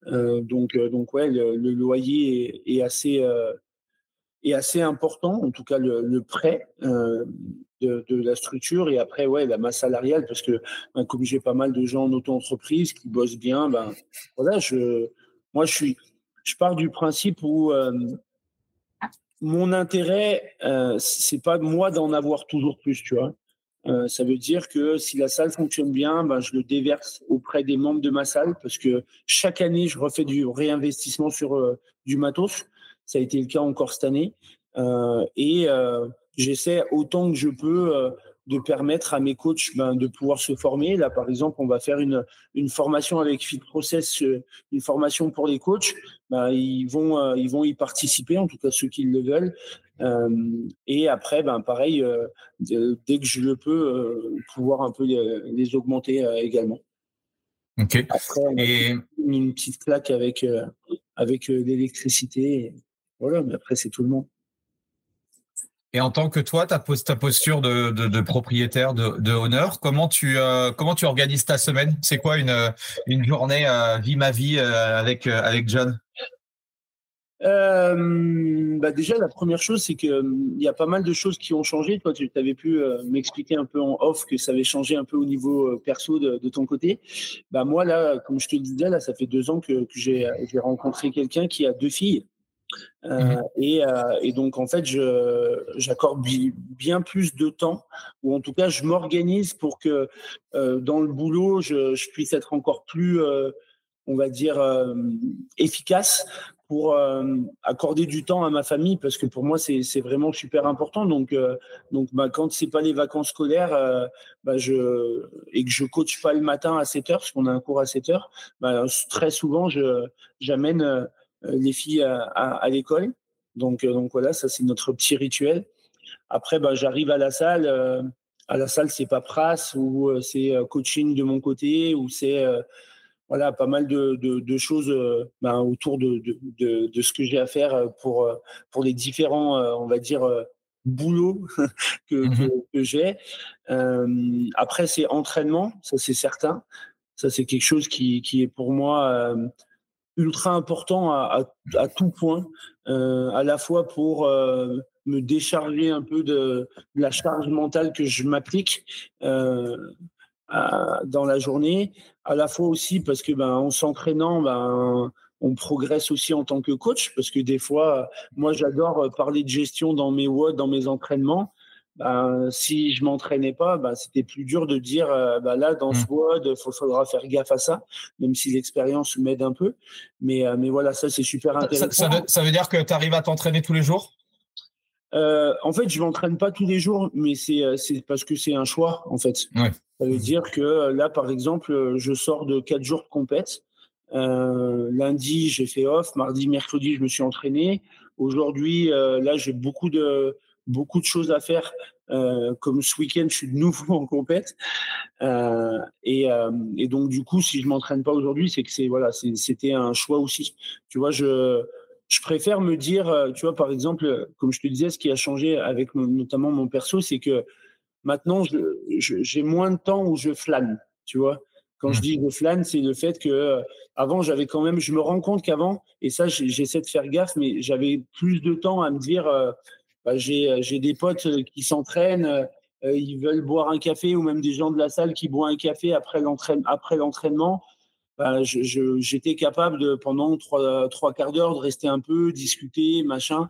Euh, donc donc ouais, le, le loyer est, est assez est assez important, en tout cas le, le prêt de, de, la structure et après ouais la masse salariale parce que ben, comme j'ai pas mal de gens en auto-entreprise qui bossent bien, ben voilà, je moi je suis je pars du principe où euh, mon intérêt, euh, c'est pas moi d'en avoir toujours plus, tu vois. Euh, ça veut dire que si la salle fonctionne bien, ben, je le déverse auprès des membres de ma salle parce que chaque année, je refais du réinvestissement sur du matos. Ça a été le cas encore cette année. Et j'essaie autant que je peux de permettre à mes coachs ben, de pouvoir se former. Là, par exemple, on va faire une, une formation avec Fit Process, euh, une formation pour les coachs. Ben, ils, vont, euh, ils vont y participer, en tout cas ceux qui le veulent. Euh, et après, ben, pareil, euh, dès que je le peux, pouvoir un peu les, les augmenter également. Ok. Après, on a et... une petite claque avec, avec l'électricité. voilà, mais après, c'est tout le monde. Et en tant que toi, ta, posture de, propriétaire de, honneur, comment tu, euh, comment tu organises ta semaine? C'est quoi une, une journée euh, vie ma vie euh, avec, avec John? Bah déjà, la première chose, c'est qu'il y a pas mal de choses qui ont changé. Toi, tu avais pu m'expliquer un peu en off que ça avait changé un peu au niveau perso de, ton côté. Bah moi, là, comme je te disais, là, ça fait deux ans que j'ai rencontré quelqu'un qui a deux filles. Euh, mmh et, euh, et, donc, en fait, j'accorde bien plus de temps, ou en tout cas, je m'organise pour que euh, dans le boulot, je, puisse être encore plus, on va dire, efficace pour accorder du temps à ma famille, parce que pour moi, c'est vraiment super important. Donc, donc bah, quand c'est pas les vacances scolaires bah, et que je coach pas le matin à 7 heures, parce qu'on a un cours à 7 heures, bah, très souvent, j'amène euh, les filles à, l'école. Donc, euh, donc voilà, ça c'est notre petit rituel. Après, bah, j'arrive à la salle. Euh, à la salle, c'est paperasse ou c'est coaching de mon côté ou c'est voilà pas mal de, de, choses bah, autour de, de, ce que j'ai à faire pour pour les différents on va dire boulots que, mmh que, j'ai après c'est entraînement ça c'est certain ça c'est quelque chose qui, qui est pour moi ultra important à, à, tout point, euh, à la fois pour euh, me décharger un peu de, la charge mentale que je m'applique euh, dans la journée, à la fois aussi parce que ben en s'entraînant, ben on progresse aussi en tant que coach parce que des fois, moi j'adore parler de gestion dans mes WOD, dans mes entraînements. Ben, si je m'entraînais pas, ben, c'était plus dur de dire euh, ben là dans ce mmh. WOD, il faudra faire gaffe à ça, même si l'expérience m'aide un peu. Mais, euh, mais voilà, ça c'est super intéressant. Ça, ça, veut, dire que tu arrives à t'entraîner tous les jours? Euh, En fait, je m'entraîne pas tous les jours, mais c'est parce que c'est un choix en fait. Ouais. Ça veut dire que là, par exemple, je sors de quatre jours de compète. lundi, j'ai fait off. Mardi, mercredi, je me suis entraîné. Aujourd'hui, là, j'ai beaucoup de beaucoup de choses à faire. Euh, comme ce week-end, je suis de nouveau en compète. Euh, et, euh, et, donc, du coup, si je m'entraîne pas aujourd'hui, c'est que c'est voilà, c'était un choix aussi. Tu vois, je, je préfère me dire, tu vois, par exemple, comme je te disais, ce qui a changé avec notamment mon perso, c'est que maintenant, j'ai moins de temps où je flâne. Tu vois, quand je mmh. dis je flâne, c'est le fait que avant j'avais quand même, je me rends compte qu'avant, et ça j'essaie de faire gaffe, mais j'avais plus de temps à me dire, bah, euh, j'ai des potes euh, qui s'entraînent, euh, ils veulent boire un café ou même des gens de la salle qui boivent un café après l'entraînement. Bah, j'étais capable pendant trois, trois quarts d'heure de rester un peu, discuter, machin.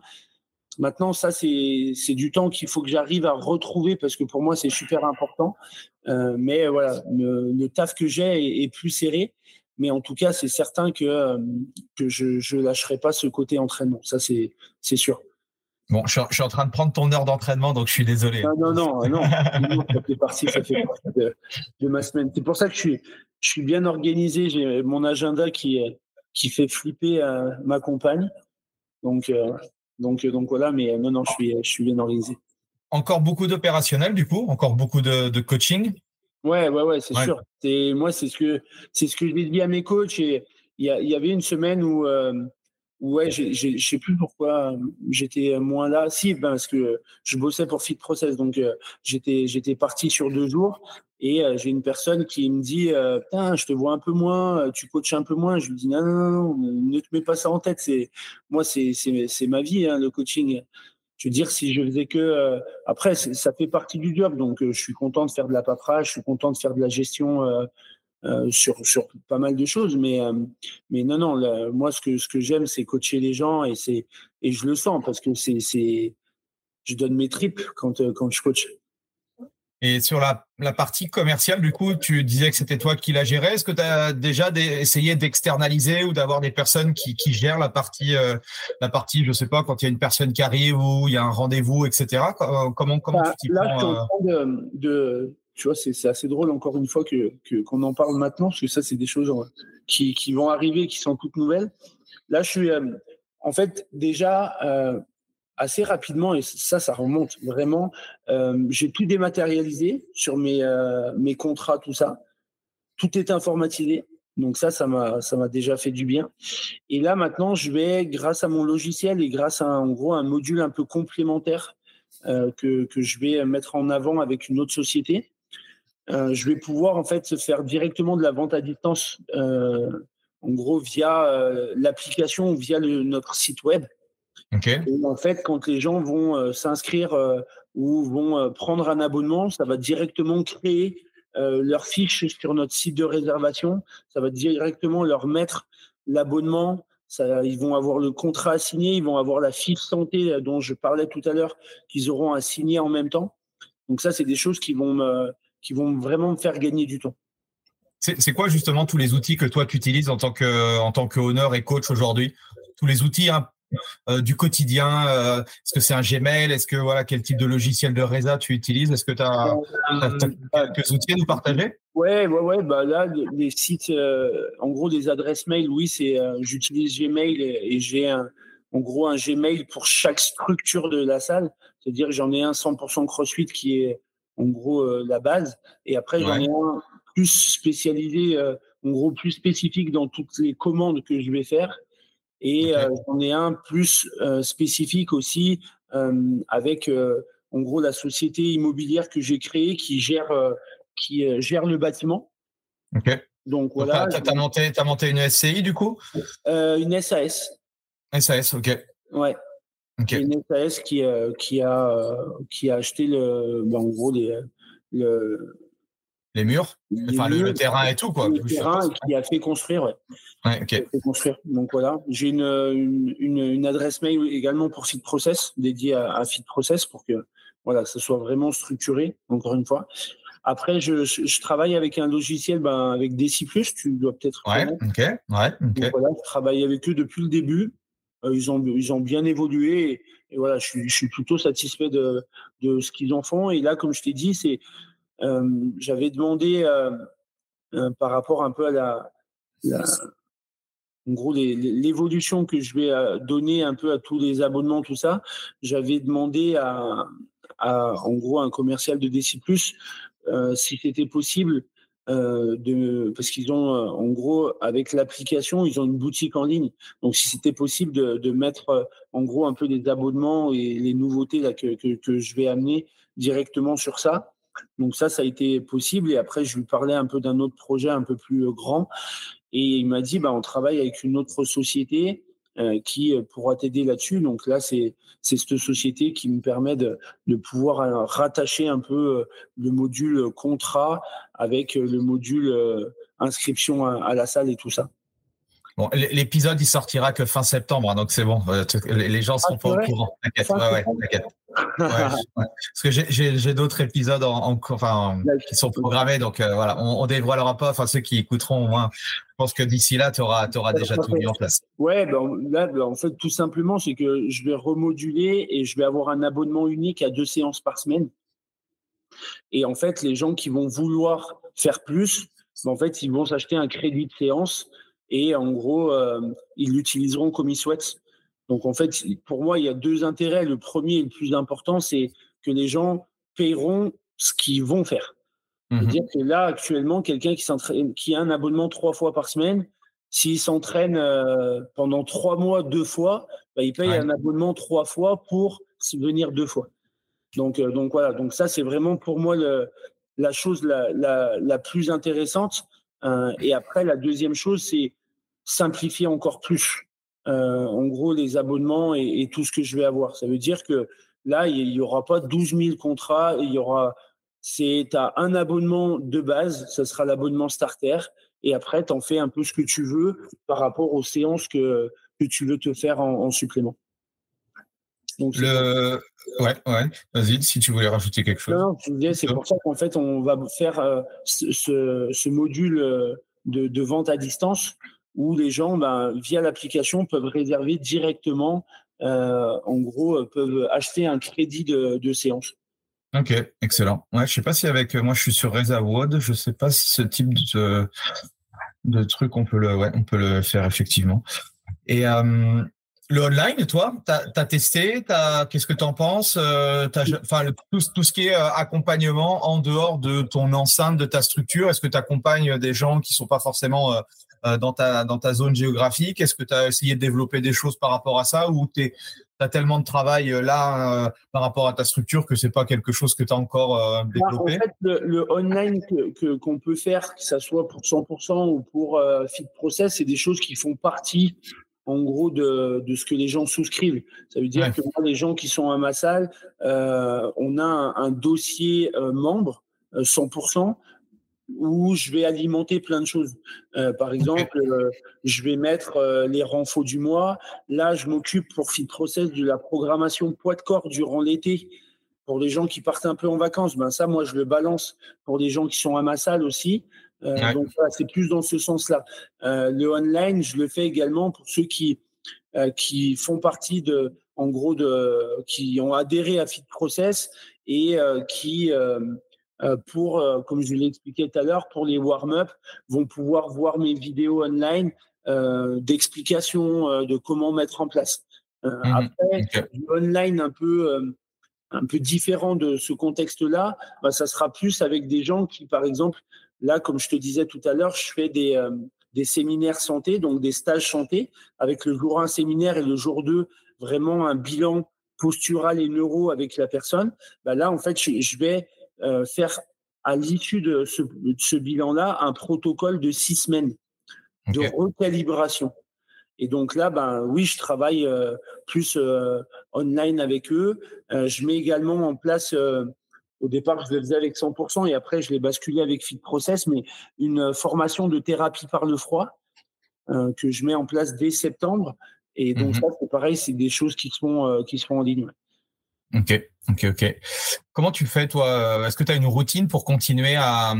Maintenant, ça, c'est du temps qu'il faut que j'arrive à retrouver parce que pour moi, c'est super important. mais voilà, le, taf que j'ai est, plus serré. Mais en tout cas, c'est certain que, que je ne lâcherai pas ce côté entraînement. Ça, c'est sûr. Bon, je suis, en train de prendre ton heure d'entraînement, donc je suis désolé. Non, non, non, non, ça fait partie, ça fait partie de, ma semaine. C'est pour ça que je suis, je suis bien organisé. J'ai mon agenda qui, qui fait flipper euh, ma compagne. Donc, euh, donc, donc voilà, mais non, non, je suis, je suis bien organisé. Encore beaucoup d'opérationnel, du coup, encore beaucoup de, de coaching? Ouais, ouais, ouais, c'est sûr. C'est moi, c'est ce que c'est ce que je dit à mes coachs. Et il y, y avait une semaine où euh, Ouais, je sais plus pourquoi euh, j'étais moins là. Si, ben, parce que je bossais pour Fit Process, donc euh, j'étais j'étais parti sur deux jours et euh, j'ai une personne qui me dit Putain, je te vois un peu moins, tu coaches un peu moins. Je lui dis non, non, non, ne te mets pas ça en tête. C'est moi, c'est c'est ma vie, hein, le coaching. Je veux dire, si je faisais que après, ça fait partie du job, donc je suis content de faire de la paperasse, je suis content de faire de la gestion euh, sur, sur pas mal de choses. Mais, euh, mais non, non, moi, ce que, ce que j'aime, c'est coacher les gens et, c'est, et je le sens parce que c'est, c'est, je donne mes tripes quand, euh, quand je coach. Et sur la, la, partie commerciale, du coup, tu disais que c'était toi qui la gérais. Est-ce que tu as déjà essayé d'externaliser ou d'avoir des personnes qui, qui, gèrent la partie, la partie, je sais pas, quand il y a une personne qui arrive ou il y a un rendez-vous, etc. Comment, comment bah, tu t'y prends Là, je suis en train de, de, tu vois, c'est assez drôle encore une fois que qu'on en parle maintenant, parce que ça, c'est des choses euh, qui, qui, vont arriver, qui sont toutes nouvelles. Là, je suis, euh, en fait, déjà euh, assez rapidement, et ça, ça remonte vraiment. J'ai tout dématérialisé sur mes mes contrats, tout ça. Tout est informatisé. Donc ça, ça m'a, déjà fait du bien. Et là, maintenant, je vais, grâce à mon logiciel et grâce à, en gros, un module un peu complémentaire euh, que, que, je vais mettre en avant avec une autre société, euh, je vais pouvoir en fait faire directement de la vente à distance, euh, en gros via euh, l'application ou via le, notre site web. Okay. Et en fait, quand les gens vont euh, s'inscrire ou vont prendre un abonnement, ça va directement créer euh, leur fiche sur notre site de réservation. Ça va directement leur mettre l'abonnement. ils vont avoir le contrat à signer, ils vont avoir la fiche santé euh, dont je parlais tout à l'heure, qu'ils auront à signer en même temps. Donc ça, c'est des choses qui vont, me, qui vont vraiment me faire gagner du temps. C'est quoi justement tous les outils que toi tu utilises en tant que en tant que honneur et coach aujourd'hui? Tous les outils hein, euh, du quotidien euh, Est-ce que c'est un Gmail? Est-ce que voilà quel type de logiciel de Reza tu utilises? Est-ce que tu as, euh, quelques outils à nous partager? Ouais, ouais, ouais. Bah là, les sites, en gros, des adresses mail, oui, c'est j'utilise Gmail et, j'ai en gros un Gmail pour chaque structure de la salle. C'est-à-dire que j'en ai un 100% CrossFit qui est en gros la base, et après j'en ai un plus spécialisé, en gros plus spécifique dans toutes les commandes que je vais faire. Et euh, j'en ai un plus euh, spécifique aussi euh, avec en gros la société immobilière que j'ai créée qui gère, qui gère le bâtiment. Ok. Donc voilà. Tu as, monté, as monté une SCI du coup? Une SAS. SAS, ok. Ouais. Okay. Une SAS qui, qui, a, qui a acheté le, ben, en gros les, le, les murs Enfin, le, terrain et tout, quoi. Le terrain qui a fait construire, ouais. ouais ok. Fait construire. Donc voilà. J'ai une, une, une, adresse mail également pour Feed Process, dédiée à, à Feed Process pour que voilà, ça soit vraiment structuré, encore une fois. Après, je, je, travaille avec un logiciel, ben, avec Deciplus, tu dois peut-être. Ouais, ok. Ouais, Donc voilà, je travaille avec eux depuis le début. Euh, ils, ont, ils ont bien évolué et, voilà, je suis, je suis, plutôt satisfait de, de ce qu'ils en font. Et là, comme je t'ai dit, c'est euh, j'avais demandé euh, par rapport un peu à la, en gros l'évolution que je vais donner un peu à tous les abonnements, tout ça, j'avais demandé à, en gros un commercial de DC si c'était possible euh, de parce qu'ils ont en gros avec l'application ils ont une boutique en ligne donc si c'était possible de, de, mettre en gros un peu des abonnements et les nouveautés là que, que, que je vais amener directement sur ça donc ça, ça a été possible. Et après, je lui parlais un peu d'un autre projet un peu plus euh, grand. Et il m'a dit, bah, on travaille avec une autre société euh, qui euh, pourra t'aider là-dessus. Donc là, c'est cette société qui me permet de, de pouvoir rattacher un peu le module contrat avec le module inscription à la salle et tout ça. Bon, l'épisode il sortira que fin septembre, hein, donc c'est bon. Euh, les gens seront ah, pas au courant. T'inquiète. Ouais, ouais, t'inquiète. Ouais, Parce que j'ai d'autres épisodes en, enfin, qui sont programmés, donc euh, voilà, on, on dévoilera pas. Enfin, ceux qui écouteront au moins, je pense que d'ici là, tu auras, auras déjà tout mis en place. Ouais, ben, là, ben, en fait, tout simplement, c'est que je vais remoduler et je vais avoir un abonnement unique à deux séances par semaine. Et en fait, les gens qui vont vouloir faire plus, ben, en fait, ils vont s'acheter un crédit de séance et en gros, euh, ils l'utiliseront comme ils souhaitent. Donc en fait, pour moi, il y a deux intérêts. Le premier et le plus important, c'est que les gens paieront ce qu'ils vont faire. Mmh C'est-à-dire que là, actuellement, quelqu'un qui, qui a un abonnement trois fois par semaine, s'il s'entraîne euh, pendant trois mois deux fois, bah, il paye un abonnement trois fois pour venir deux fois. Donc, euh, donc voilà, donc ça c'est vraiment pour moi le, la chose la, la, la plus intéressante. Euh, et après, la deuxième chose, c'est simplifier encore plus, euh, en gros, les abonnements et, tout ce que je vais avoir. Ça veut dire que là, il n'y aura pas 12 000 contrats, il y aura, c'est, as un abonnement de base, ce sera l'abonnement starter, et après, tu en fais un peu ce que tu veux par rapport aux séances que, que tu veux te faire en, supplément. Donc, le... Ouais, ouais. Vas-y, si tu voulais rajouter quelque chose. Non, c'est pour ça qu'en fait, on va faire euh, ce, ce, module euh, de, de, vente à distance où les gens, ben, via l'application, peuvent réserver directement, euh, en gros, euh, peuvent acheter un crédit de, séance. Ok, excellent. Ouais, je sais pas si avec moi je suis sur RezaWod, je sais pas si ce type de, truc on peut le, ouais, on peut le faire effectivement. Et euh, le online, toi, tu as, testé, qu'est-ce que tu en penses tout, tout, ce qui est accompagnement en dehors de ton enceinte, de ta structure, est-ce que tu accompagnes des gens qui sont pas forcément dans, ta, dans ta zone géographique? Est-ce que tu as essayé de développer des choses par rapport à ça ou tu as tellement de travail là par rapport à ta structure que c'est pas quelque chose que tu as encore développé En fait, le, online qu'on peut faire, que ce soit pour 100% ou pour Fit Process, c'est des choses qui font partie en gros de, de, ce que les gens souscrivent. Ça veut dire que moi, les gens qui sont à ma salle, euh, on a un, dossier euh, membre 100% euh, où je vais alimenter plein de choses. Euh, par exemple, je vais mettre les renfaux du mois. Là, je m'occupe pour Fit Process de la programmation poids de corps durant l'été. Pour les gens qui partent un peu en vacances, ben ça, moi, je le balance pour les gens qui sont à ma salle aussi. Euh, donc c'est plus dans ce sens-là. Euh, le online, je le fais également pour ceux qui euh, qui font partie de, en gros, de, qui ont adhéré à Fit Process et qui pour, comme je l'ai expliqué tout à l'heure, pour les warm-up, vont pouvoir voir mes vidéos online euh, d'explication de comment mettre en place. Mmh après, online un peu, un peu différent de ce contexte-là, bah, ça sera plus avec des gens qui, par exemple, Là, comme je te disais tout à l'heure, je fais des, euh, des séminaires santé, donc des stages santé, avec le jour 1 séminaire et le jour 2, vraiment un bilan postural et neuro avec la personne. Bah là, en fait, je, vais euh, faire à l'issue de ce, ce bilan-là un protocole de six semaines de recalibration. Et donc là, ben oui, je travaille euh, plus online avec eux. je mets également en place au départ, je le faisais avec 100% et après, je l'ai basculé avec Fit Process, mais une formation de thérapie par le froid euh, que je mets en place dès septembre. Et donc, mhm. ça, c'est pareil, c'est des choses qui euh, qui seront en ligne. Ok, ok, ok. Comment tu fais, toi euh, Est-ce que tu as une routine pour continuer à,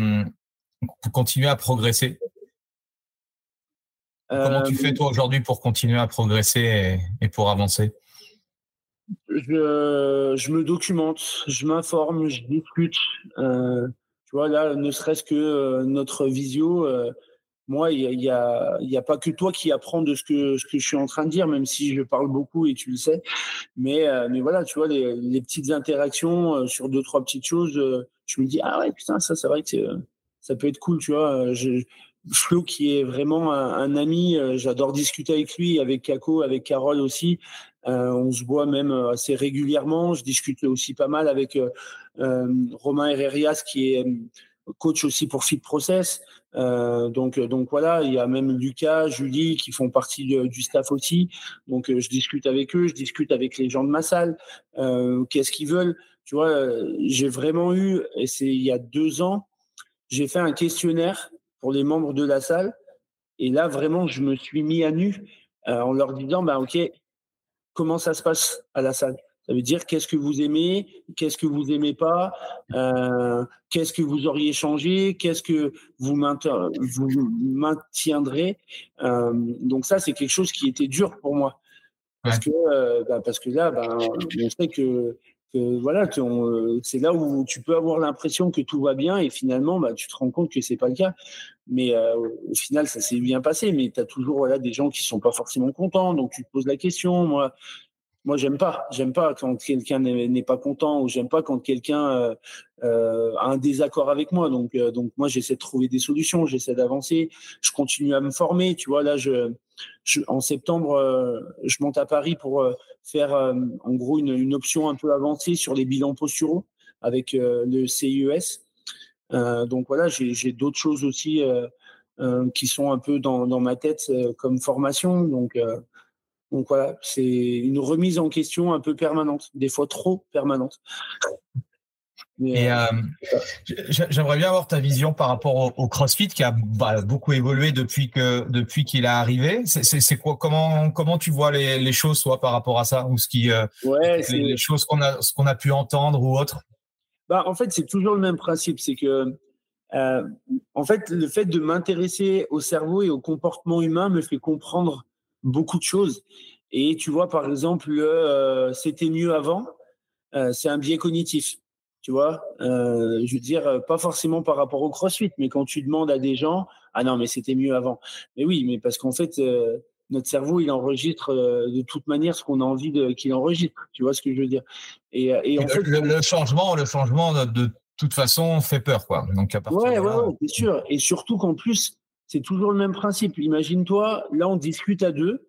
pour continuer à progresser? Comment tu fais, toi, aujourd'hui, pour continuer à progresser et pour avancer? Je, je, me documente, je m'informe, je discute. Euh, tu vois, là, ne serait-ce que euh, notre visio, euh, moi, il n'y a, y a, pas que toi qui apprends de ce que, ce que je suis en train de dire, même si je parle beaucoup et tu le sais. Mais, euh, mais voilà, tu vois, les, petites interactions euh, sur deux, trois petites choses, je me dis, ah ouais, putain, ça, c'est vrai que ça peut être cool, tu vois. Flo, qui est vraiment un, ami, j'adore discuter avec lui, avec Kako, avec Carole aussi. Euh, on se voit même euh, assez régulièrement. Je discute aussi pas mal avec euh, Romain Herrerias, qui est coach aussi pour Fit Process. donc, donc voilà, il y a même Lucas, Julie qui font partie du staff aussi. Donc je discute avec eux, je discute avec les gens de ma salle. Qu'est-ce qu'ils veulent? Tu vois, j'ai vraiment eu, et c'est il y a deux ans, j'ai fait un questionnaire pour les membres de la salle. Et là, vraiment, je me suis mis à nu en leur disant, bah, OK, comment ça se passe à la salle? Ça veut dire qu'est-ce que vous aimez, qu'est-ce que vous aimez pas, euh, qu'est-ce que vous auriez changé, qu'est-ce que vous, maintiendrez. Euh, donc ça, c'est quelque chose qui était dur pour moi. Parce, que, euh, bah, parce que là, bah, on sait que, voilà, c'est là où tu peux avoir l'impression que tout va bien et finalement, bah, tu te rends compte que c'est pas le cas. Mais au final, ça s'est bien passé. Mais tu as toujours voilà, des gens qui sont pas forcément contents. Donc, tu te poses la question. Moi, moi j'aime pas. J'aime pas quand quelqu'un n'est pas content ou j'aime pas quand quelqu'un euh, euh, a un désaccord avec moi. Donc euh, donc moi j'essaie de trouver des solutions j'essaie d'avancer je continue à me former. Tu vois là je, en septembre je monte à Paris pour faire en gros une, une, option un peu avancée sur les bilans posturaux avec le CIES donc voilà j'ai d'autres choses aussi qui sont un peu dans, dans ma tête comme formation. Donc donc voilà, c'est une remise en question un peu permanente, des fois trop permanente. Et euh, euh, j'aimerais bien avoir ta vision par rapport au, CrossFit qui a bah, beaucoup évolué depuis que depuis qu'il est arrivé. C'est quoi comment comment tu vois les, choses soit par rapport à ça ou ce qui euh, les, choses qu'on a ce qu'on a pu entendre ou autre? Bah en fait c'est toujours le même principe, c'est que en fait le fait de m'intéresser au cerveau et au comportement humain me fait comprendre beaucoup de choses. Et tu vois, par exemple, euh, c'était mieux avant, euh, c'est un biais cognitif. Tu vois, euh, je veux dire, pas forcément par rapport au crossfit, mais quand tu demandes à des gens, ah non, mais c'était mieux avant. Mais oui, mais parce qu'en fait, notre cerveau, il enregistre de toute manière ce qu'on a envie qu'il enregistre. Tu vois ce que je veux dire Et, et, en fait, le, changement, le changement de, toute façon fait peur, quoi. Donc à ouais, ouais, c'est sûr. Et surtout qu'en plus, c'est toujours le même principe. Imagine-toi, là, on discute à deux,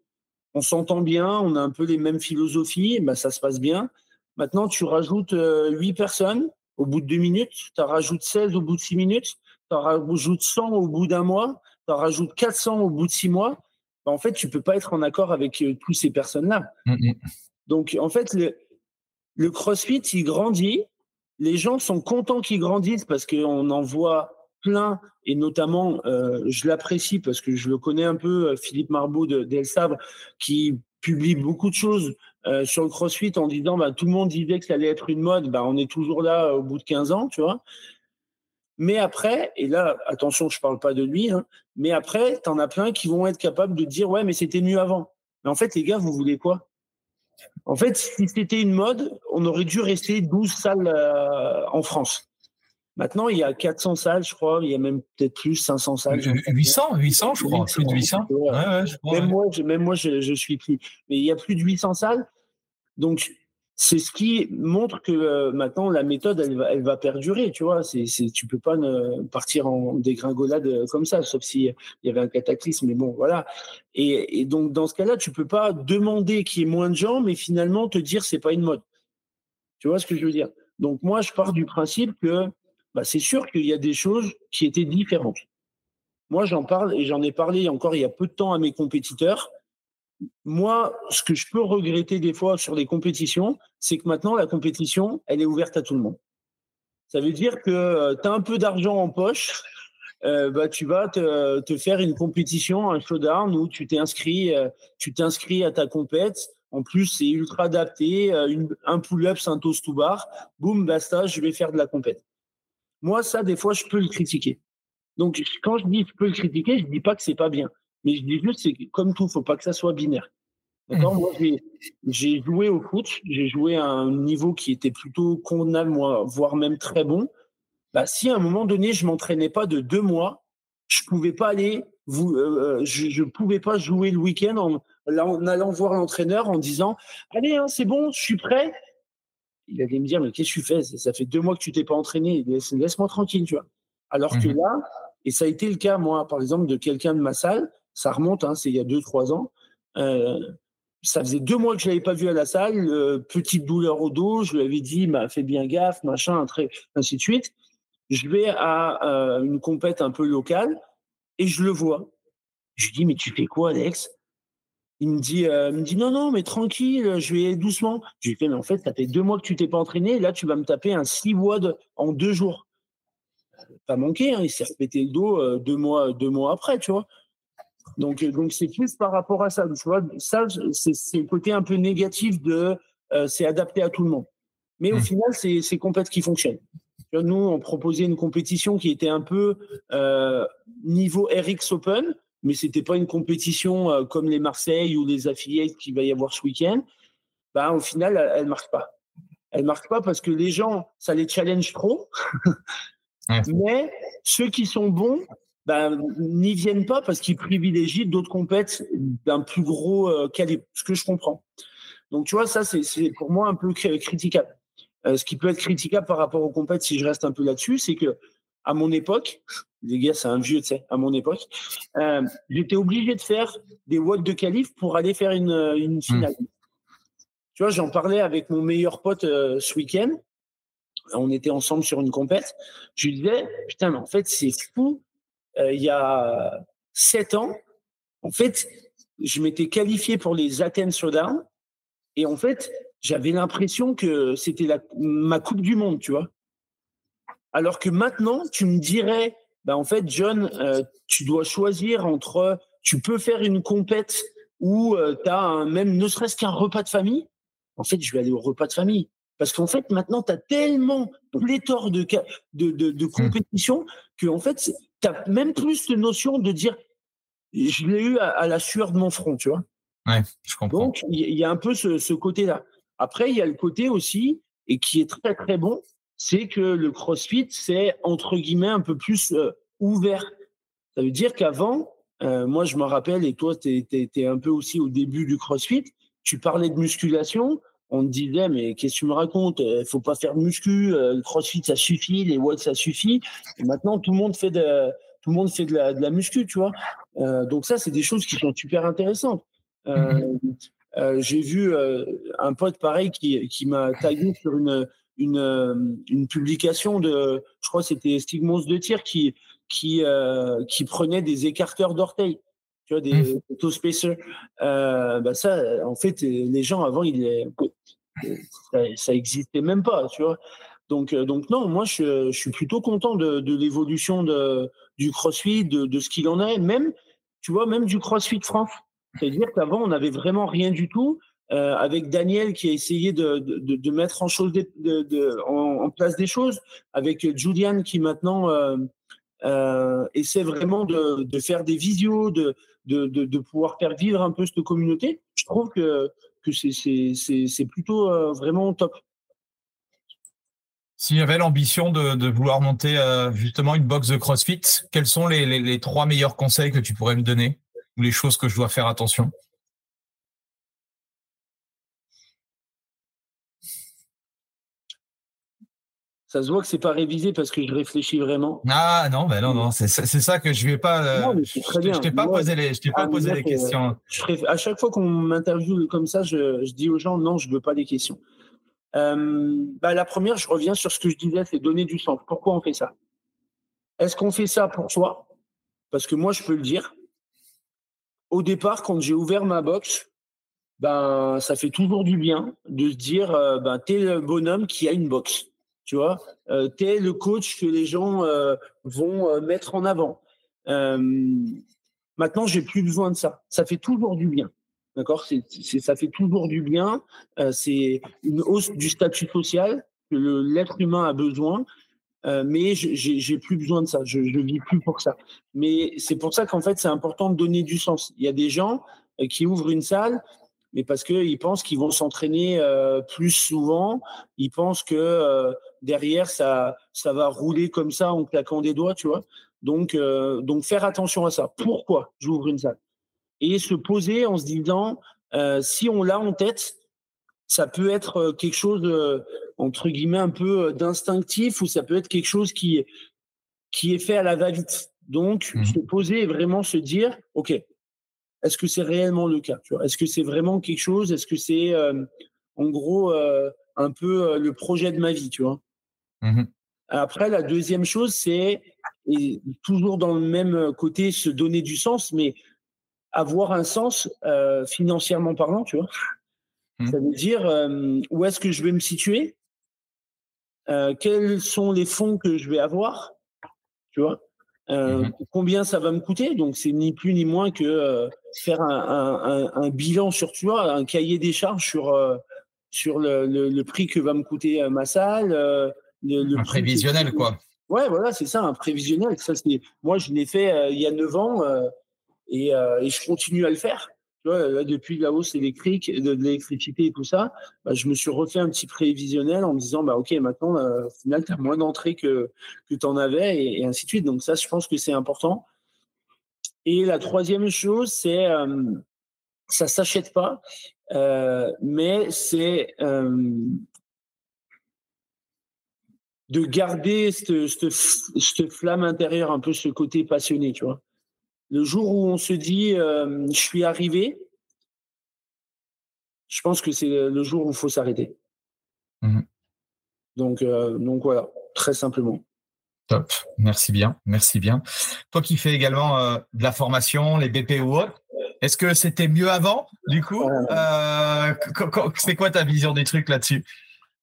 on s'entend bien, on a un peu les mêmes philosophies, bah, ça se passe bien. Maintenant, tu rajoutes euh, huit personnes au bout de deux minutes, tu en rajoutes 16 au bout de six minutes, tu en rajoutes 100 au bout d'un mois, tu en rajoutes 400 au bout de six mois. Bah, en fait, tu peux pas être en accord avec euh, toutes ces personnes-là. Donc, en fait, le, le CrossFit, il grandit. Les gens sont contents qu'il grandisse parce qu'on en voit plein, et notamment, euh, je l'apprécie parce que je le connais un peu, euh, Philippe Marbeau d'El Sabre, qui publie beaucoup de choses sur le CrossFit en disant bah, tout le monde disait que ça allait être une mode, bah, on est toujours là au bout de 15 ans, tu vois. Mais après, et là, attention, je ne parle pas de lui, hein, mais après, tu en as plein qui vont être capables de dire Ouais, mais c'était mieux avant. Mais en fait, les gars, vous voulez quoi? En fait, si c'était une mode, on aurait dû rester 12 salles euh, en France. Maintenant, il y a 400 salles, je crois. Il y a même peut-être plus, 500 salles. 800, 800, je crois. plus de 800. même, moi, je, même moi, je, je suis pris. Mais il y a plus de 800 salles. Donc, c'est ce qui montre que euh, maintenant la méthode elle va, elle va perdurer tu vois c'est c'est tu peux pas ne partir en dégringolade comme ça sauf si il y avait un cataclysme mais bon voilà et, et donc dans ce cas-là tu peux pas demander qu'il y ait moins de gens mais finalement te dire c'est pas une mode tu vois ce que je veux dire? Donc moi je pars du principe que bah, c'est sûr qu'il y a des choses qui étaient différentes moi j'en parle et j'en ai parlé encore il y a peu de temps à mes compétiteurs moi, ce que je peux regretter des fois sur les compétitions, c'est que maintenant, la compétition, elle est ouverte à tout le monde. Ça veut dire que euh, tu as un peu d'argent en poche, euh, bah, tu vas te, faire une compétition, un showdown où euh, tu t'inscris à ta compète. En plus, c'est ultra adapté, un pull-up, un toast to bar. Boum, basta, je vais faire de la compète. Moi, ça, des fois, je peux le critiquer. Donc, quand je dis je peux le critiquer, je dis pas que c'est pas bien. Mais je dis juste, c'est comme tout, faut pas que ça soit binaire. D'accord? Mmh. Moi, j'ai joué au foot, j'ai joué à un niveau qui était plutôt convenable, moi, voire même très bon. Bah, si à un moment donné, je m'entraînais pas de deux mois, je pouvais pas aller, vous, euh, euh, je, je pouvais pas jouer le week-end en, en, allant voir l'entraîneur en disant, allez, hein, c'est bon, je suis prêt. Il allait me dire, mais qu'est-ce que tu fais? Ça fait deux mois que tu t'es pas entraîné, laisse-moi tranquille, tu vois. Alors que mmh. là, et ça a été le cas, moi, par exemple, de quelqu'un de ma salle, ça remonte, hein, c'est il y a deux, trois ans. Euh, ça faisait deux mois que je l'avais pas vu à la salle, euh, petite douleur au dos, je lui avais dit, m'a fait bien gaffe, machin, très, ainsi de suite. Je vais à euh, une compète un peu locale et je le vois. Je lui dis, mais tu fais quoi, Alex? Il me dit, me dit non, non, mais tranquille, je vais doucement. Je lui fais, mais en fait, ça fait deux mois que tu t'es pas entraîné, et là, tu vas me taper un six WOD en deux jours. Pas manqué, hein, il s'est répété le dos deux mois, deux mois après, tu vois. Donc, euh, donc c'est plus par rapport à ça. Tu vois, ça, c'est le côté un peu négatif de euh, c'est adapté à tout le monde. Mais au mmh. final, c'est c'est complète qui fonctionne. Nous, on proposait une compétition qui était un peu euh, niveau RX Open, mais c'était pas une compétition euh, comme les Marseille ou les affiliés qu'il va y avoir ce week-end. Ben, au final, elle, elle marche pas. Elle marche pas parce que les gens, ça les challenge trop. Mais ceux qui sont bons, ben, n'y viennent pas parce qu'ils privilégient d'autres compètes d'un plus gros euh, calibre, ce que je comprends. Donc, tu vois, ça, c'est pour moi un peu critiquable. Euh, ce qui peut être critiquable par rapport aux compètes, si je reste un peu là-dessus, c'est que à mon époque, les gars, c'est un vieux, tu sais, à mon époque, euh, j'étais obligé de faire des watts de qualif pour aller faire une, une finale. Tu vois, j'en parlais avec mon meilleur pote ce week-end. On était ensemble sur une compète. Je lui disais, putain, mais en fait, c'est fou euh, il y a sept ans, en fait, je m'étais qualifié pour les Athens Showdown et en fait, j'avais l'impression que c'était ma Coupe du Monde, tu vois. Alors que maintenant, tu me dirais, bah en fait, John, euh, tu dois choisir entre, tu peux faire une compète où euh, tu as un, même ne serait-ce qu'un repas de famille. En fait, je vais aller au repas de famille. Parce qu'en fait, maintenant, tu as tellement pléthore de, de, de, de mmh. compétitions que, en fait, tu as même plus de notion de dire je l'ai eu à, la sueur de mon front, tu vois. Ouais, je comprends. Donc, il y, a un peu ce, ce côté-là. Après, il y a le côté aussi, et qui est très, très bon, c'est que le CrossFit, c'est entre guillemets un peu plus euh, ouvert. Ça veut dire qu'avant, moi, je me rappelle, et toi, tu étais un peu aussi au début du CrossFit, tu parlais de musculation, on te disait, mais qu'est-ce que tu me racontes? Il faut pas faire de muscu, le CrossFit, ça suffit, les watts, ça suffit. Et maintenant, tout le monde fait de, tout le monde fait de la, de la muscu, tu vois. donc ça, c'est des choses qui sont super intéressantes. Mmh j'ai vu un pote pareil qui, qui m'a tagué sur une, une, euh, une publication de, je crois que c'était Stigmos de tir qui, qui, euh, qui prenait des écarteurs d'orteils, tu vois, des mmh. autospacers. Euh, bah ça, en fait, les gens avant, il, ça, ça existait même pas, tu vois. Donc, donc non, moi, je, je suis plutôt content de, de l'évolution de, du CrossFit, de, de ce qu'il en est, même, tu vois, même du CrossFit France. C'est-à-dire qu'avant, on n'avait vraiment rien du tout. Euh, avec Daniel qui a essayé de, mettre en, chose en, place des choses, avec Julian qui maintenant euh, euh, essaie vraiment de, faire des visios, de, pouvoir faire vivre un peu cette communauté. Je trouve que, c'est plutôt vraiment top. S'il y avait l'ambition de, vouloir monter justement une box de CrossFit, quels sont les, les trois meilleurs conseils que tu pourrais me donner ou les choses que je dois faire attention? Ça se voit que c'est pas révisé parce que je réfléchis vraiment. Ah non, ben non, non, c'est ça que je vais pas. Euh, je t'ai pas posé les, je t'ai pas posé les questions. Je à chaque fois qu'on m'interviewe comme ça, je, je, dis aux gens non, je veux pas des questions. Euh, bah, la première, je reviens sur ce que je disais, c'est donner du sens. Pourquoi on fait ça? Est-ce qu'on fait ça pour soi? Parce que moi, je peux le dire. Au départ, quand j'ai ouvert ma box, ben, ça fait toujours du bien de se dire, euh, ben, t'es le bonhomme qui a une box tu vois. Euh, tu le coach que les gens euh, vont euh, mettre en avant. Euh, maintenant, j'ai plus besoin de ça. Ça fait toujours du bien. D'accord? C'est, Ça fait toujours du bien. Euh, c'est une hausse du statut social que l'être humain a besoin. mais j'ai, j'ai plus besoin de ça. Je ne vis plus pour ça. Mais c'est pour ça qu'en fait, c'est important de donner du sens. Il y a des gens qui ouvrent une salle mais parce qu'ils pensent qu'ils vont s'entraîner euh, plus souvent. Ils pensent que euh, derrière, ça, ça va rouler comme ça en claquant des doigts, tu vois. Donc, euh, donc faire attention à ça. Pourquoi j'ouvre une salle? Et se poser en se disant, si on l'a en tête, ça peut être quelque chose, entre guillemets, un peu d'instinctif ou ça peut être quelque chose qui, qui est fait à la va-vite. Donc, mmh se poser et vraiment se dire, OK, est-ce que c'est réellement le cas? Est-ce que c'est vraiment quelque chose? Est-ce que c'est euh, en gros euh, un peu euh, le projet de ma vie? Tu vois? Mmh Après, la deuxième chose, c'est toujours dans le même côté se donner du sens, mais avoir un sens financièrement parlant, tu vois. Mmh. Ça veut dire où est-ce que je vais me situer? Quels sont les fonds que je vais avoir? Tu vois? Euh, mmh combien ça va me coûter? Donc, c'est ni plus ni moins que euh, faire un, un, un, bilan sur, tu vois, un cahier des charges sur, euh, sur le, le, le, prix que va me coûter ma salle. Le, le un prévisionnel, quoi. Ouais, voilà, c'est ça, un prévisionnel. Ça, moi, je l'ai fait il y a 9 ans et, et je continue à le faire depuis la hausse électrique, de, l'électricité et tout ça, bah, je me suis refait un petit prévisionnel en me disant, bah, OK, maintenant, euh, au final, tu as moins d'entrées que, que tu en avais et, ainsi de suite. Donc, ça, je pense que c'est important. Et la troisième chose, c'est, euh, ça s'achète pas, euh, mais c'est euh, de garder cette, cette, cette, flamme intérieure, un peu ce côté passionné, tu vois. Le jour où on se dit euh, je suis arrivé, je pense que c'est le jour où il faut s'arrêter. Mmh. Donc, euh, donc voilà, très simplement. Top, merci bien, merci bien. Toi qui fais également euh, de la formation, les BP ou autres, est-ce que c'était mieux avant, du coup? C'est quoi ta vision des trucs là-dessus?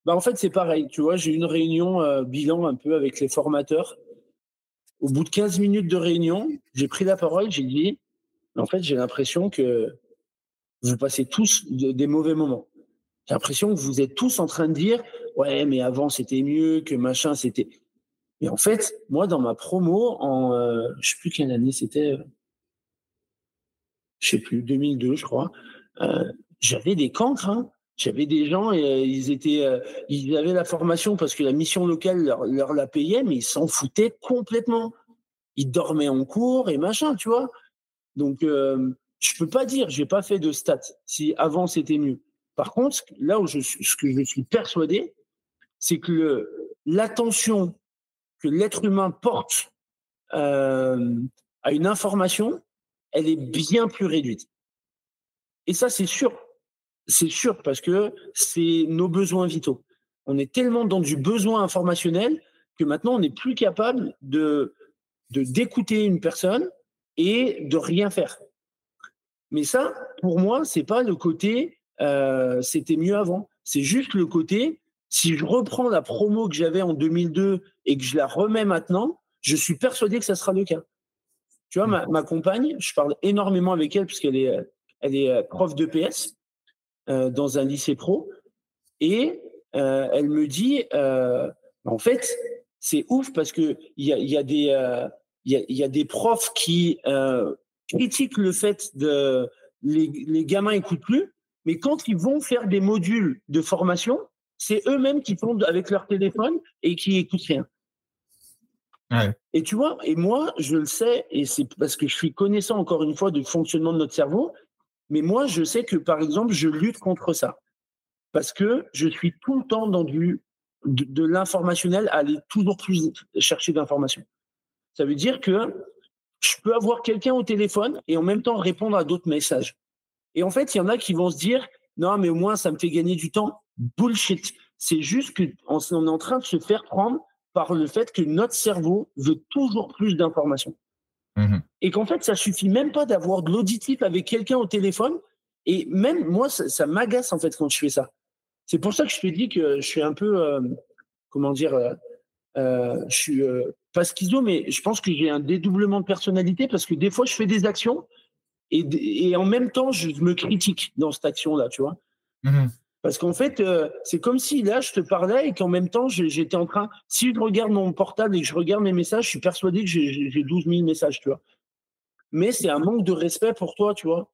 Bah En fait, c'est pareil. Tu vois, j'ai eu une réunion bilan un peu avec les formateurs au bout de 15 minutes de réunion, j'ai pris la parole, j'ai dit, en fait, j'ai l'impression que vous passez tous des mauvais moments. J'ai l'impression que vous êtes tous en train de dire, ouais, mais avant c'était mieux, que machin c'était. Et en fait, moi, dans ma promo, en, euh, je sais plus quelle année c'était, euh, je sais plus, 2002, je crois, euh, j'avais des cancres. Hein. J'avais des gens et euh, ils étaient, euh, ils avaient la formation parce que la mission locale leur, la payait, mais ils s'en foutaient complètement. Ils dormaient en cours et machin, tu vois. Donc, euh, je peux pas dire, j'ai pas fait de stats si avant c'était mieux. Par contre, là où je suis, ce que je suis persuadé, c'est que l'attention que l'être humain porte euh, à une information, elle est bien plus réduite. Et ça, c'est sûr. C'est sûr parce que c'est nos besoins vitaux. On est tellement dans du besoin informationnel que maintenant, on n'est plus capable de d'écouter une personne et de rien faire. Mais ça, pour moi, c'est pas le côté euh, c'était mieux avant. C'est juste le côté si je reprends la promo que j'avais en 2002 et que je la remets maintenant, je suis persuadé que ça sera le cas. Tu vois, ma, ma compagne, je parle énormément avec elle puisqu'elle est, elle est euh, prof de PS dans un lycée pro et euh, elle me dit, euh, en fait, c'est ouf parce que il y a, y a des il y a, y a, des profs qui euh, critiquent le fait de les, les gamins écoutent plus, mais quand ils vont faire des modules de formation, c'est eux-mêmes qui font avec leur téléphone et qui écoutent rien. Ouais. Et tu vois, et moi, je le sais, et c'est parce que je suis connaissant encore une fois du fonctionnement de notre cerveau, mais moi, je sais que par exemple, je lutte contre ça. Parce que je suis tout le temps dans du, de, de l'informationnel, aller toujours plus chercher d'informations. Ça veut dire que je peux avoir quelqu'un au téléphone et en même temps répondre à d'autres messages. Et en fait, il y en a qui vont se dire non, mais au moins ça me fait gagner du temps. Bullshit. C'est juste qu'on est en train de se faire prendre par le fait que notre cerveau veut toujours plus d'informations. Mmh. Et qu'en fait, ça suffit même pas d'avoir de l'auditif avec quelqu'un au téléphone. Et même moi, ça, ça m'agace en fait quand je fais ça. C'est pour ça que je te dis que je suis un peu, euh, comment dire, euh, euh, je suis euh, pas schizo, mais je pense que j'ai un dédoublement de personnalité parce que des fois, je fais des actions et, et en même temps, je me critique dans cette action-là, tu vois. Mmh. Parce qu'en fait, euh, c'est comme si là, je te parlais et qu'en même temps, j'étais en train. Si je regarde mon portable et que je regarde mes messages, je suis persuadé que j'ai 12 000 messages, tu vois. Mais c'est un manque de respect pour toi, tu vois.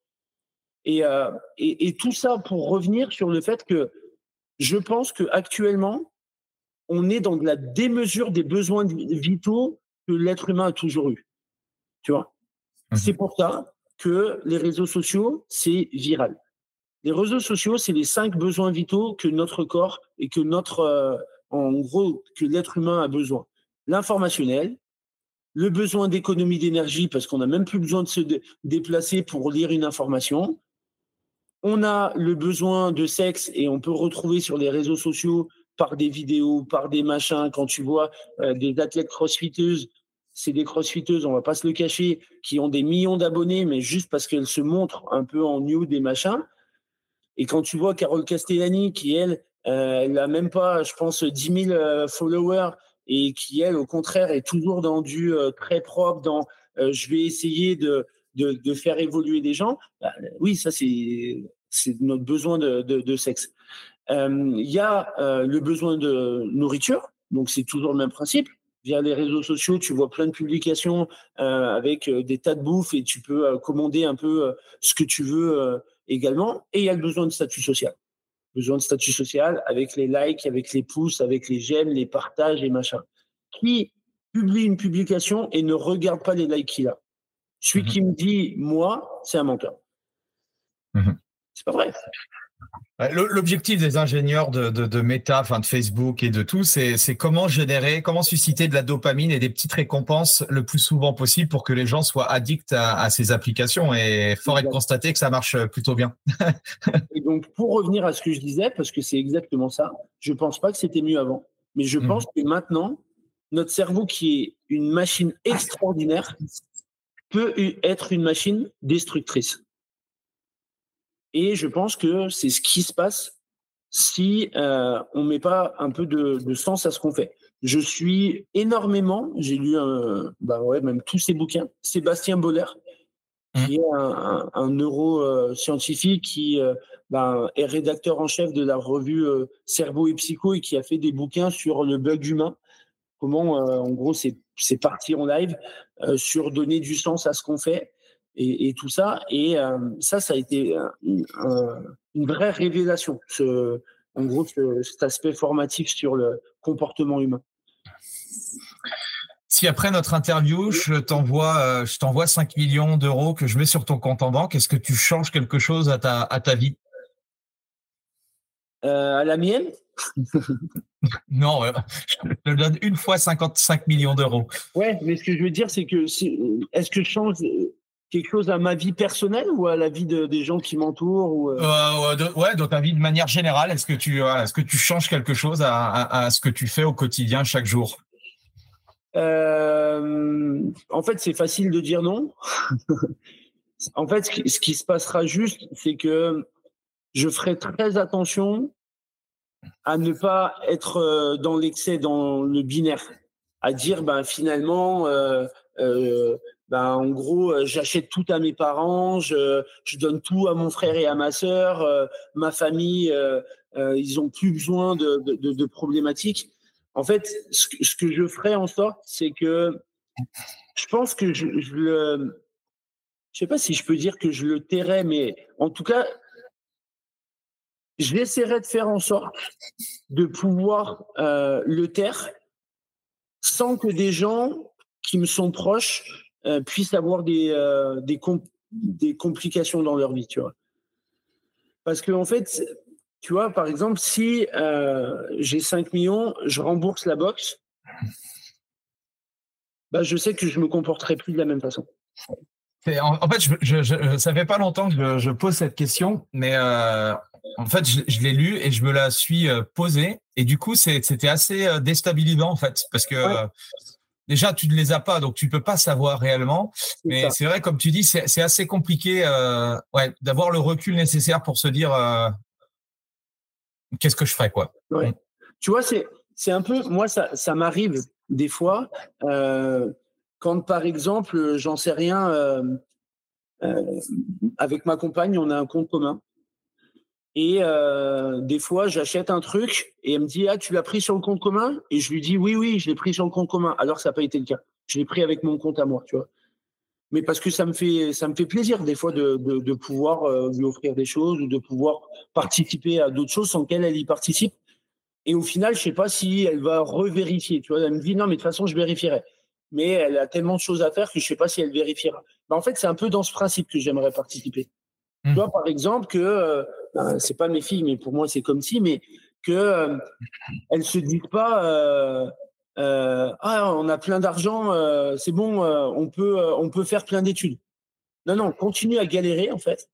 Et, euh, et, et, tout ça pour revenir sur le fait que je pense que actuellement, on est dans de la démesure des besoins vitaux que l'être humain a toujours eu. Tu vois mmh. C'est pour ça que les réseaux sociaux, c'est viral. Les réseaux sociaux, c'est les cinq besoins vitaux que notre corps et que notre, euh, en gros, que l'être humain a besoin. L'informationnel, le besoin d'économie d'énergie parce qu'on n'a même plus besoin de se déplacer pour lire une information. On a le besoin de sexe et on peut retrouver sur les réseaux sociaux par des vidéos, par des machins, quand tu vois euh, des athlètes crossfiteuses, c'est des crossfiteuses, on va pas se le cacher, qui ont des millions d'abonnés, mais juste parce qu'elles se montrent un peu en nude des machins. Et quand tu vois Carole Castellani, qui elle, euh, elle a même pas, je pense, 10 000 euh, followers, et qui elle, au contraire, est toujours dans du euh, très propre, dans je vais essayer de, de, faire évoluer des gens. Bah, oui, ça c'est c'est notre besoin de, de, sexe. Il y a le besoin de nourriture, donc c'est toujours le même principe. Via les réseaux sociaux, tu vois plein de publications avec des tas de bouffe et tu peux commander un peu ce que tu veux également. Et il y a le besoin de statut social. Besoin de statut social avec les likes, avec les pouces, avec les j'aime, les partages et machin. Qui publie une publication et ne regarde pas les likes qu'il a. Celui mmh. qui me dit moi, c'est un menteur. Mmh. C'est pas vrai. L'objectif des ingénieurs de, de, de, Meta, enfin de Facebook et de tout, c'est comment générer, comment susciter de la dopamine et des petites récompenses le plus souvent possible pour que les gens soient addicts à, à ces applications. Et fort est de constater que ça marche plutôt bien. et donc, pour revenir à ce que je disais, parce que c'est exactement ça, je pense pas que c'était mieux avant, mais je mmh. pense que maintenant, notre cerveau, qui est une machine extraordinaire, peut être une machine destructrice. Et je pense que c'est ce qui se passe si euh, on met pas un peu de, de sens à ce qu'on fait. Je suis énormément, j'ai lu bah ouais, même tous ces bouquins, Sébastien Boller, qui est un, un, un neuroscientifique qui euh, bah, est rédacteur en chef de la revue euh, Cerveau et Psycho et qui a fait des bouquins sur le bug humain. Comment, euh, en gros, c'est parti en live euh, sur donner du sens à ce qu'on fait et, et, tout ça. Et euh, ça, ça a été une, une vraie révélation, ce, en gros, ce, cet aspect formatif sur le comportement humain. Si après notre interview, je t'envoie, je t'envoie 5 millions d'euros que je mets sur ton compte en banque, est-ce que tu changes quelque chose à ta, à ta vie? À la mienne? Non, je te donne une fois 55 millions d'euros. Ouais, mais ce que je veux dire, c'est que est-ce que je change quelque chose à ma vie personnelle ou à la vie des gens qui m'entourent ou euh? Euh, Ouais, dans ta vie de manière générale, est-ce que tu est-ce que tu changes quelque chose à, ce que tu fais au quotidien chaque jour? Euh, En fait, c'est facile de dire non. en fait, ce qui se passera juste, c'est que je ferai très attention à ne pas être dans l'excès, dans le binaire, à dire ben finalement, euh, ben en gros, j'achète tout à mes parents, je, je, donne tout à mon frère et à ma sœur, ma famille, ils ont plus besoin de, de, de, problématiques. En fait, ce que, ce que je ferai en sorte, c'est que je pense que je, je le, je sais pas si je peux dire que je le tairai, mais en tout cas, j'essaierai de faire en sorte de pouvoir euh, le taire sans que des gens qui me sont proches euh, puissent avoir des, euh, des, des, complications dans leur vie, tu vois. Parce que, en fait, tu vois, par exemple, si j'ai 5 millions, je rembourse la box, bah, je sais que je me comporterai plus de la même façon. En, fait, je, je, ça fait pas longtemps que je, pose cette question, mais en fait, je, l'ai lu et je me la suis euh, posée. Et du coup, c'était assez euh, déstabilisant, en fait, parce que déjà, tu ne les as pas, donc tu ne peux pas savoir réellement. Mais c'est vrai, comme tu dis, c'est assez compliqué euh, ouais, d'avoir le recul nécessaire pour se dire qu'est-ce que je ferais, quoi. Mm. Tu vois, c'est un peu, moi, ça, ça m'arrive des fois, quand par exemple, j'en sais rien, avec ma compagne, on a un compte commun. Et euh, des fois, j'achète un truc et elle me dit Ah, tu l'as pris sur le compte commun? Et je lui dis Oui, oui, je l'ai pris sur le compte commun. Alors, ça n'a pas été le cas. Je l'ai pris avec mon compte à moi, tu vois. Mais parce que ça me fait, ça me fait plaisir, des fois, de, de, pouvoir euh, lui offrir des choses ou de pouvoir participer à d'autres choses sans qu'elle, elle y participe. Et au final, je sais pas si elle va revérifier. Tu vois, elle me dit Non, mais de toute façon, je vérifierai. Mais elle a tellement de choses à faire que je sais pas si elle vérifiera. Ben, en fait, c'est un peu dans ce principe que j'aimerais participer. Tu mmh. vois, par exemple, que. Euh, c'est pas mes filles, mais pour moi c'est comme si, mais que euh, elles se disent pas euh, euh, ah on a plein d'argent, c'est bon, on peut on peut faire plein d'études. Non non, continue à galérer en fait,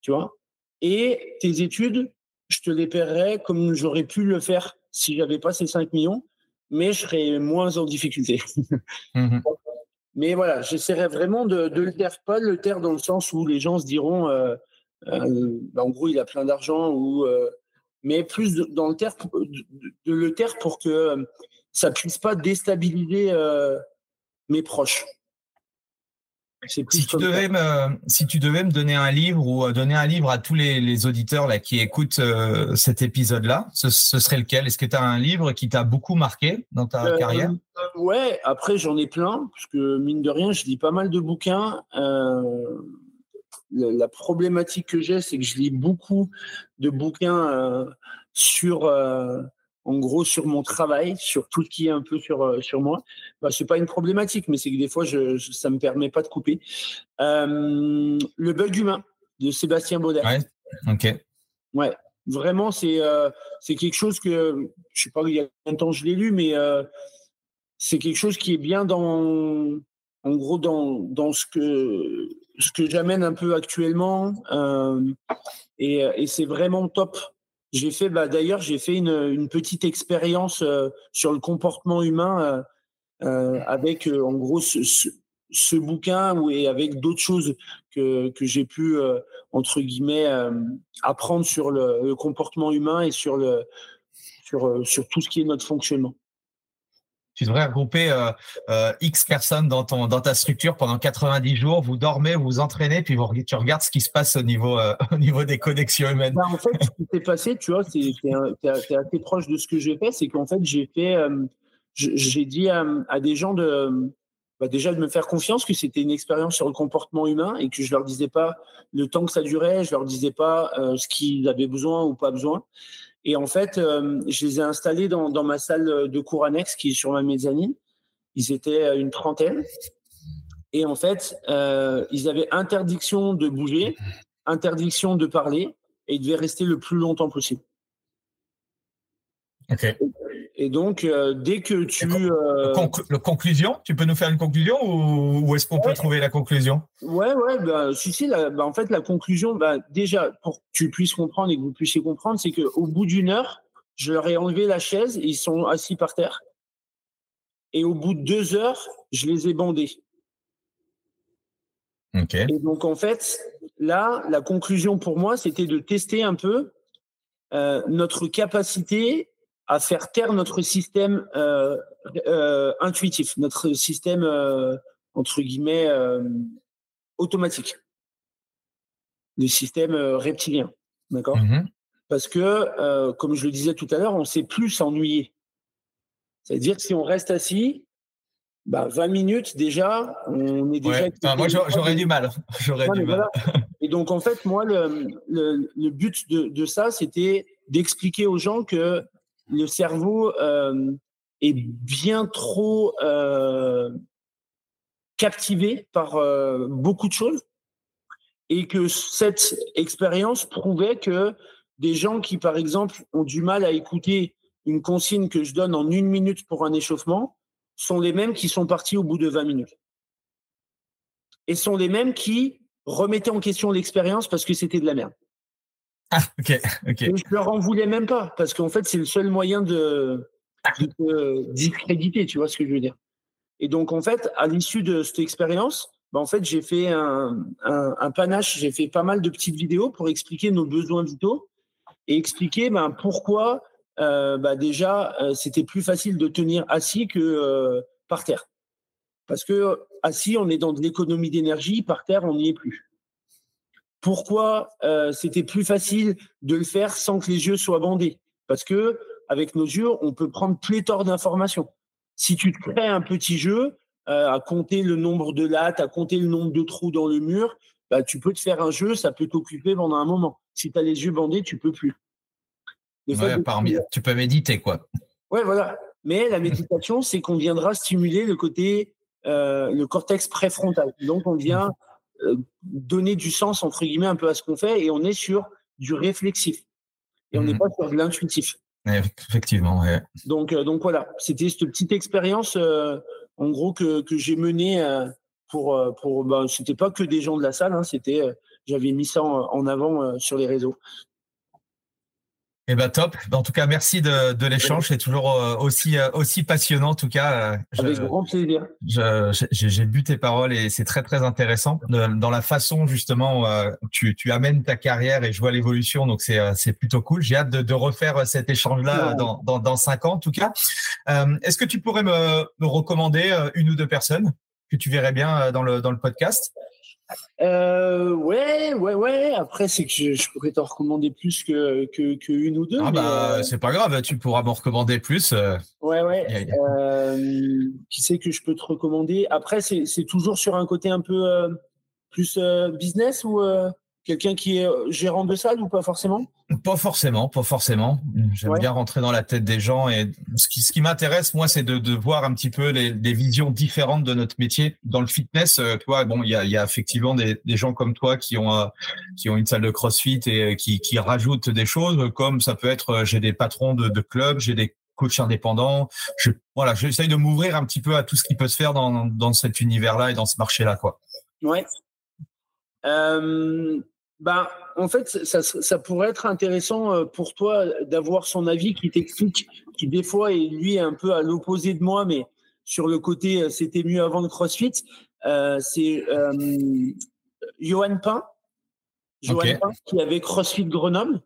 tu vois. Et tes études, je te les paierai comme j'aurais pu le faire si j'avais pas ces 5 millions, mais je serais moins en difficulté. Mmh mais voilà, j'essaierai vraiment de, de le taire, pas de le taire dans le sens où les gens se diront euh, bah, en gros, il a plein d'argent ou euh, mais plus dans le terre de, le taire pour que euh, ça puisse pas déstabiliser mes proches. Si tu, devais me, si tu devais me donner un livre ou donner un livre à tous les, auditeurs là, qui écoutent cet épisode-là, ce, serait lequel? Est-ce que tu as un livre qui t'a beaucoup marqué dans ta carrière? Ouais, après j'en ai plein, parce que mine de rien, je lis pas mal de bouquins la problématique que j'ai, c'est que je lis beaucoup de bouquins euh, sur, euh, en gros, sur mon travail, sur tout ce qui est un peu sur, euh, sur moi. Bah, c'est pas une problématique, mais c'est que des fois, je, ça me permet pas de couper. le bug humain de Sébastien Baudet. Ouais. Ok. Ouais. Vraiment, c'est c'est quelque chose que je sais pas il y a longtemps je l'ai lu, mais c'est quelque chose qui est bien dans en gros dans, dans ce que ce que j'amène un peu actuellement. Euh, et, et c'est vraiment top. J'ai fait, bah, d'ailleurs, j'ai fait une, une, petite expérience euh, sur le comportement humain euh, euh avec, euh, en gros, ce, ce, bouquin et avec d'autres choses que, que j'ai pu, entre guillemets, apprendre sur le, le, comportement humain et sur, le, sur, sur tout ce qui est notre fonctionnement tu devrais regrouper euh, euh, X personnes dans, ton, dans ta structure pendant 90 jours. Vous dormez, vous vous entraînez, puis tu regardes ce qui se passe au niveau, euh, au niveau des connexions humaines. Bah, en fait, ce qui s'est passé, tu vois, c'est assez proche de ce que j'ai fait. C'est qu'en fait, j'ai fait, j'ai dit à, des gens de, bah, déjà de me faire confiance que c'était une expérience sur le comportement humain et que je leur disais pas le temps que ça durait, je leur disais pas ce qu'ils avaient besoin ou pas besoin. Et en fait, euh, je les ai installés dans, ma salle de cours annexe qui est sur ma mezzanine. Ils étaient une trentaine. Et en fait, euh, ils avaient interdiction de bouger, interdiction de parler, et ils devaient rester le plus longtemps possible. Ok. Et donc, euh, dès que tu. Euh... Le conclusion, tu peux nous faire une conclusion ou, est-ce qu'on peut trouver la conclusion? Ouais, ouais, bah, si, si, bah, en fait, la conclusion, bah, déjà, pour que tu puisses comprendre et que vous puissiez comprendre, c'est qu'au bout d'une heure, je leur ai enlevé la chaise et ils sont assis par terre. Et au bout de deux heures, je les ai bandés. Et donc, en fait, là, la conclusion pour moi, c'était de tester un peu euh, notre capacité à faire taire notre système euh, euh, intuitif, notre système, entre guillemets, automatique, le système reptilien. D'accord? Mm-hmm. Parce que, comme je le disais tout à l'heure, on sait plus s'ennuyer. C'est-à-dire que si on reste assis, bah, 20 minutes déjà, on est déjà. moi, j'aurais du mal. J'aurais du mal. Et donc, en fait, moi, le, le, but de, de ça, c'était d'expliquer aux gens que le cerveau euh, est bien trop euh, captivé par euh, beaucoup de choses et que cette expérience prouvait que des gens qui, par exemple, ont du mal à écouter une consigne que je donne en une minute pour un échauffement, sont les mêmes qui sont partis au bout de 20 minutes. Et sont les mêmes qui remettaient en question l'expérience parce que c'était de la merde. Ah, ok, ok. Et je leur en voulais même pas parce qu'en fait, c'est le seul moyen de, de discréditer, tu vois ce que je veux dire. Et donc, en fait, à l'issue de cette expérience, bah, en fait, j'ai fait un, un, panache, j'ai fait pas mal de petites vidéos pour expliquer nos besoins vitaux et expliquer ben, pourquoi euh, bah déjà, euh, c'était plus facile de tenir assis que euh, par terre. Parce que assis, on est dans de l'économie d'énergie, par terre, on n'y est plus. Pourquoi c'était plus facile de le faire sans que les yeux soient bandés? Parce que avec nos yeux, on peut prendre pléthore d'informations. Si tu te crées un petit jeu, à compter le nombre de lattes, à compter le nombre de trous dans le mur, bah, tu peux te faire un jeu, ça peut t'occuper pendant un moment. Si tu as les yeux bandés, tu peux plus tu peux méditer, quoi. Ouais, voilà. Mais la méditation, c'est qu'on viendra stimuler le côté, euh, le cortex préfrontal. Donc, on vient euh, donner du sens, entre guillemets, un peu à ce qu'on fait et on est sur du réflexif. Et on n'est mhm. pas sur de l'intuitif. effectivement, Donc, euh, donc voilà, c'était cette petite expérience, en gros, que, que j'ai menée pour, pour ben, c'était pas que des gens de la salle, hein, c'était, j'avais mis ça en avant sur les réseaux. Eh ben top. En tout cas, merci de, de l'échange. C'est toujours euh, aussi euh, aussi passionnant. En tout cas, euh, avec grand plaisir. J'ai bu tes paroles et c'est très très intéressant dans la façon justement tu tu amènes ta carrière et je vois l'évolution. Donc c'est c'est plutôt cool. J'ai hâte de, de, refaire cet échange là dans, dans dans cinq ans en tout cas. Est-ce que tu pourrais me, me recommander une ou deux personnes que tu verrais bien dans le dans le podcast? Euh, ouais, ouais, ouais. Après, c'est que je, pourrais t'en recommander plus que, que, une ou deux. Ah bah, euh, c'est pas grave, tu pourras m'en recommander plus. Euh. Ouais, ouais. Qui sait que je peux te recommander? Après, c'est toujours sur un côté un peu plus business ou quelqu'un qui est gérant de salle ou pas forcément? Pas forcément, pas forcément. J'aime bien rentrer dans la tête des gens et ce qui, ce qui m'intéresse, moi, c'est de, de, voir un petit peu les, les, visions différentes de notre métier. Dans le fitness, euh, toi, bon, il y a, y a, effectivement des, des, gens comme toi qui ont, euh, qui ont une salle de CrossFit et euh, qui, qui rajoutent des choses, comme ça peut être, j'ai des patrons de, de clubs, j'ai des coachs indépendants. Je, voilà, j'essaye de m'ouvrir un petit peu à tout ce qui peut se faire dans, dans cet univers-là et dans ce marché-là, quoi. Ouais. Euh, ben, en fait, ça, ça, pourrait être intéressant euh, pour toi d'avoir son avis qui t'explique, qui des fois est lui un peu à l'opposé de moi, mais sur le côté euh, c'était mieux avant le CrossFit. Euh, c'est euh, Johan Pain, Johan Pain qui avait CrossFit Grenoble.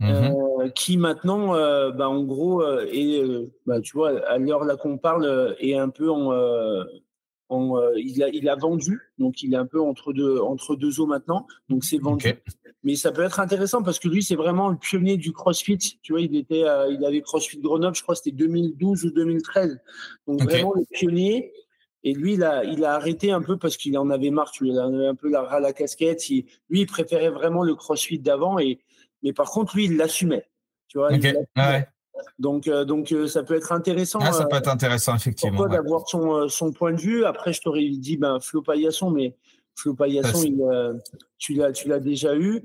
Mm-hmm. Euh, qui maintenant, euh, bah, en gros, est, bah, tu vois, à l'heure là qu'on parle, est un peu en, euh, il, a, il a vendu, donc il est un peu entre deux, entre deux eaux maintenant, donc c'est vendu. Mais ça peut être intéressant parce que lui, c'est vraiment le pionnier du CrossFit. Tu vois, il était, euh, il avait CrossFit Grenoble, je crois que c'était 2012 ou 2013. Donc vraiment le pionnier. Et lui, il a, il a arrêté un peu parce qu'il en avait marre. Tu il en avait un peu la, la casquette. lui, il préférait vraiment le CrossFit d'avant. Et mais par contre, lui, il l'assumait. Tu vois. Donc, donc ça peut être intéressant. Ah, ça peut être intéressant, effectivement. d'avoir son, son point de vue. Après, je t'aurais dit ben, Flo Paillasson, mais Flo Paillasson, tu l'as déjà eu.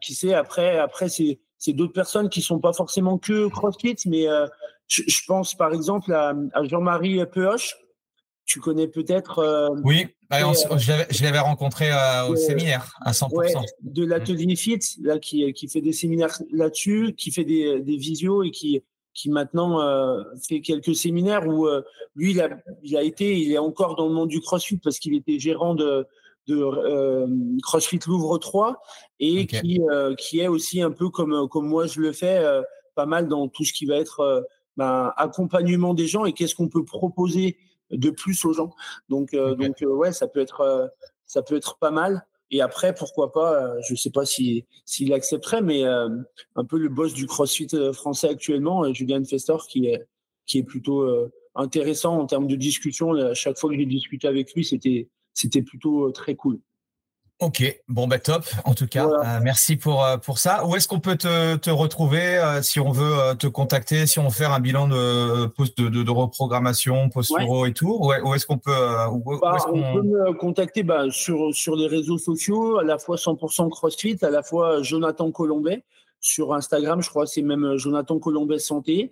qui sait, après, après c'est d'autres personnes qui sont pas forcément que CrossFit, mais je, pense par exemple à, à Jean-Marie Pehoche, tu connais peut-être. Euh, oui, bah, je l'avais rencontré euh, au séminaire à 100%. de l'atelier Fit, là, qui, qui fait des séminaires là-dessus, qui fait des, des visios et qui, qui maintenant euh, fait quelques séminaires où lui, il a, il a été, il est encore dans le monde du CrossFit parce qu'il était gérant de, de CrossFit Louvre 3 et qui, qui est aussi un peu comme, comme moi je le fais, pas mal dans tout ce qui va être ben, accompagnement des gens et qu'est-ce qu'on peut proposer de plus aux gens. Donc, euh, donc euh, ouais, ça peut être, euh, ça peut être pas mal. Et après, pourquoi pas, je ne sais pas s'il si, accepterait, mais un peu le boss du CrossFit français actuellement, Julien Festor, qui est, qui est plutôt intéressant en termes de discussion. À chaque fois que j'ai discuté avec lui, c'était, c'était plutôt très cool. Ok, bon bah top. En tout cas, euh, merci pour euh, pour ça. Où est-ce qu'on peut te, te retrouver euh, si on veut te contacter, si on veut faire un bilan de post de, de, reprogrammation, post et tout? Où, est-ce qu'on peut bah, On peut me contacter bah, sur sur les réseaux sociaux, à la fois 100% CrossFit, à la fois Jonathan Colombet sur Instagram. Je crois c'est même Jonathan Colombet Santé.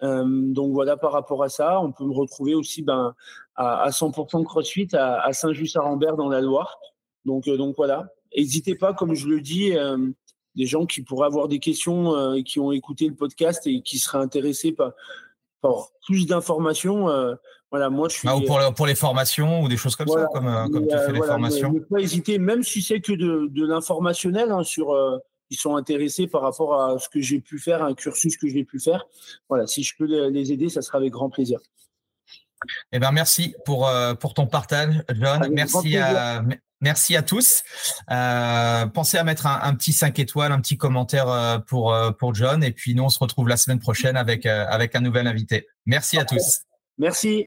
donc voilà, par rapport à ça, on peut me retrouver aussi ben, à, à 100% CrossFit à, à Saint-Just-à-Rambert dans la Loire. Donc, euh, donc voilà. N'hésitez pas, comme je le dis, euh, des gens qui pourraient avoir des questions euh, et qui ont écouté le podcast et qui seraient intéressés par, plus d'informations. voilà, moi, je suis. Ah, ou pour, pour, les formations ou des choses comme ça, comme, comme tu fais les formations. Ne pas hésiter, même si c'est que de, de l'informationnel, hein, sur. ils sont intéressés par rapport à ce que j'ai pu faire, un cursus que j'ai pu faire. Voilà, si je peux les aider, ça sera avec grand plaisir. Eh ben merci pour pour ton partage, John. merci à Merci à tous. Euh, pensez à mettre un, petit 5 étoiles, un petit commentaire euh, pour, euh, pour John. Et puis nous, on se retrouve la semaine prochaine avec, avec un nouvel invité. Merci à tous. Merci.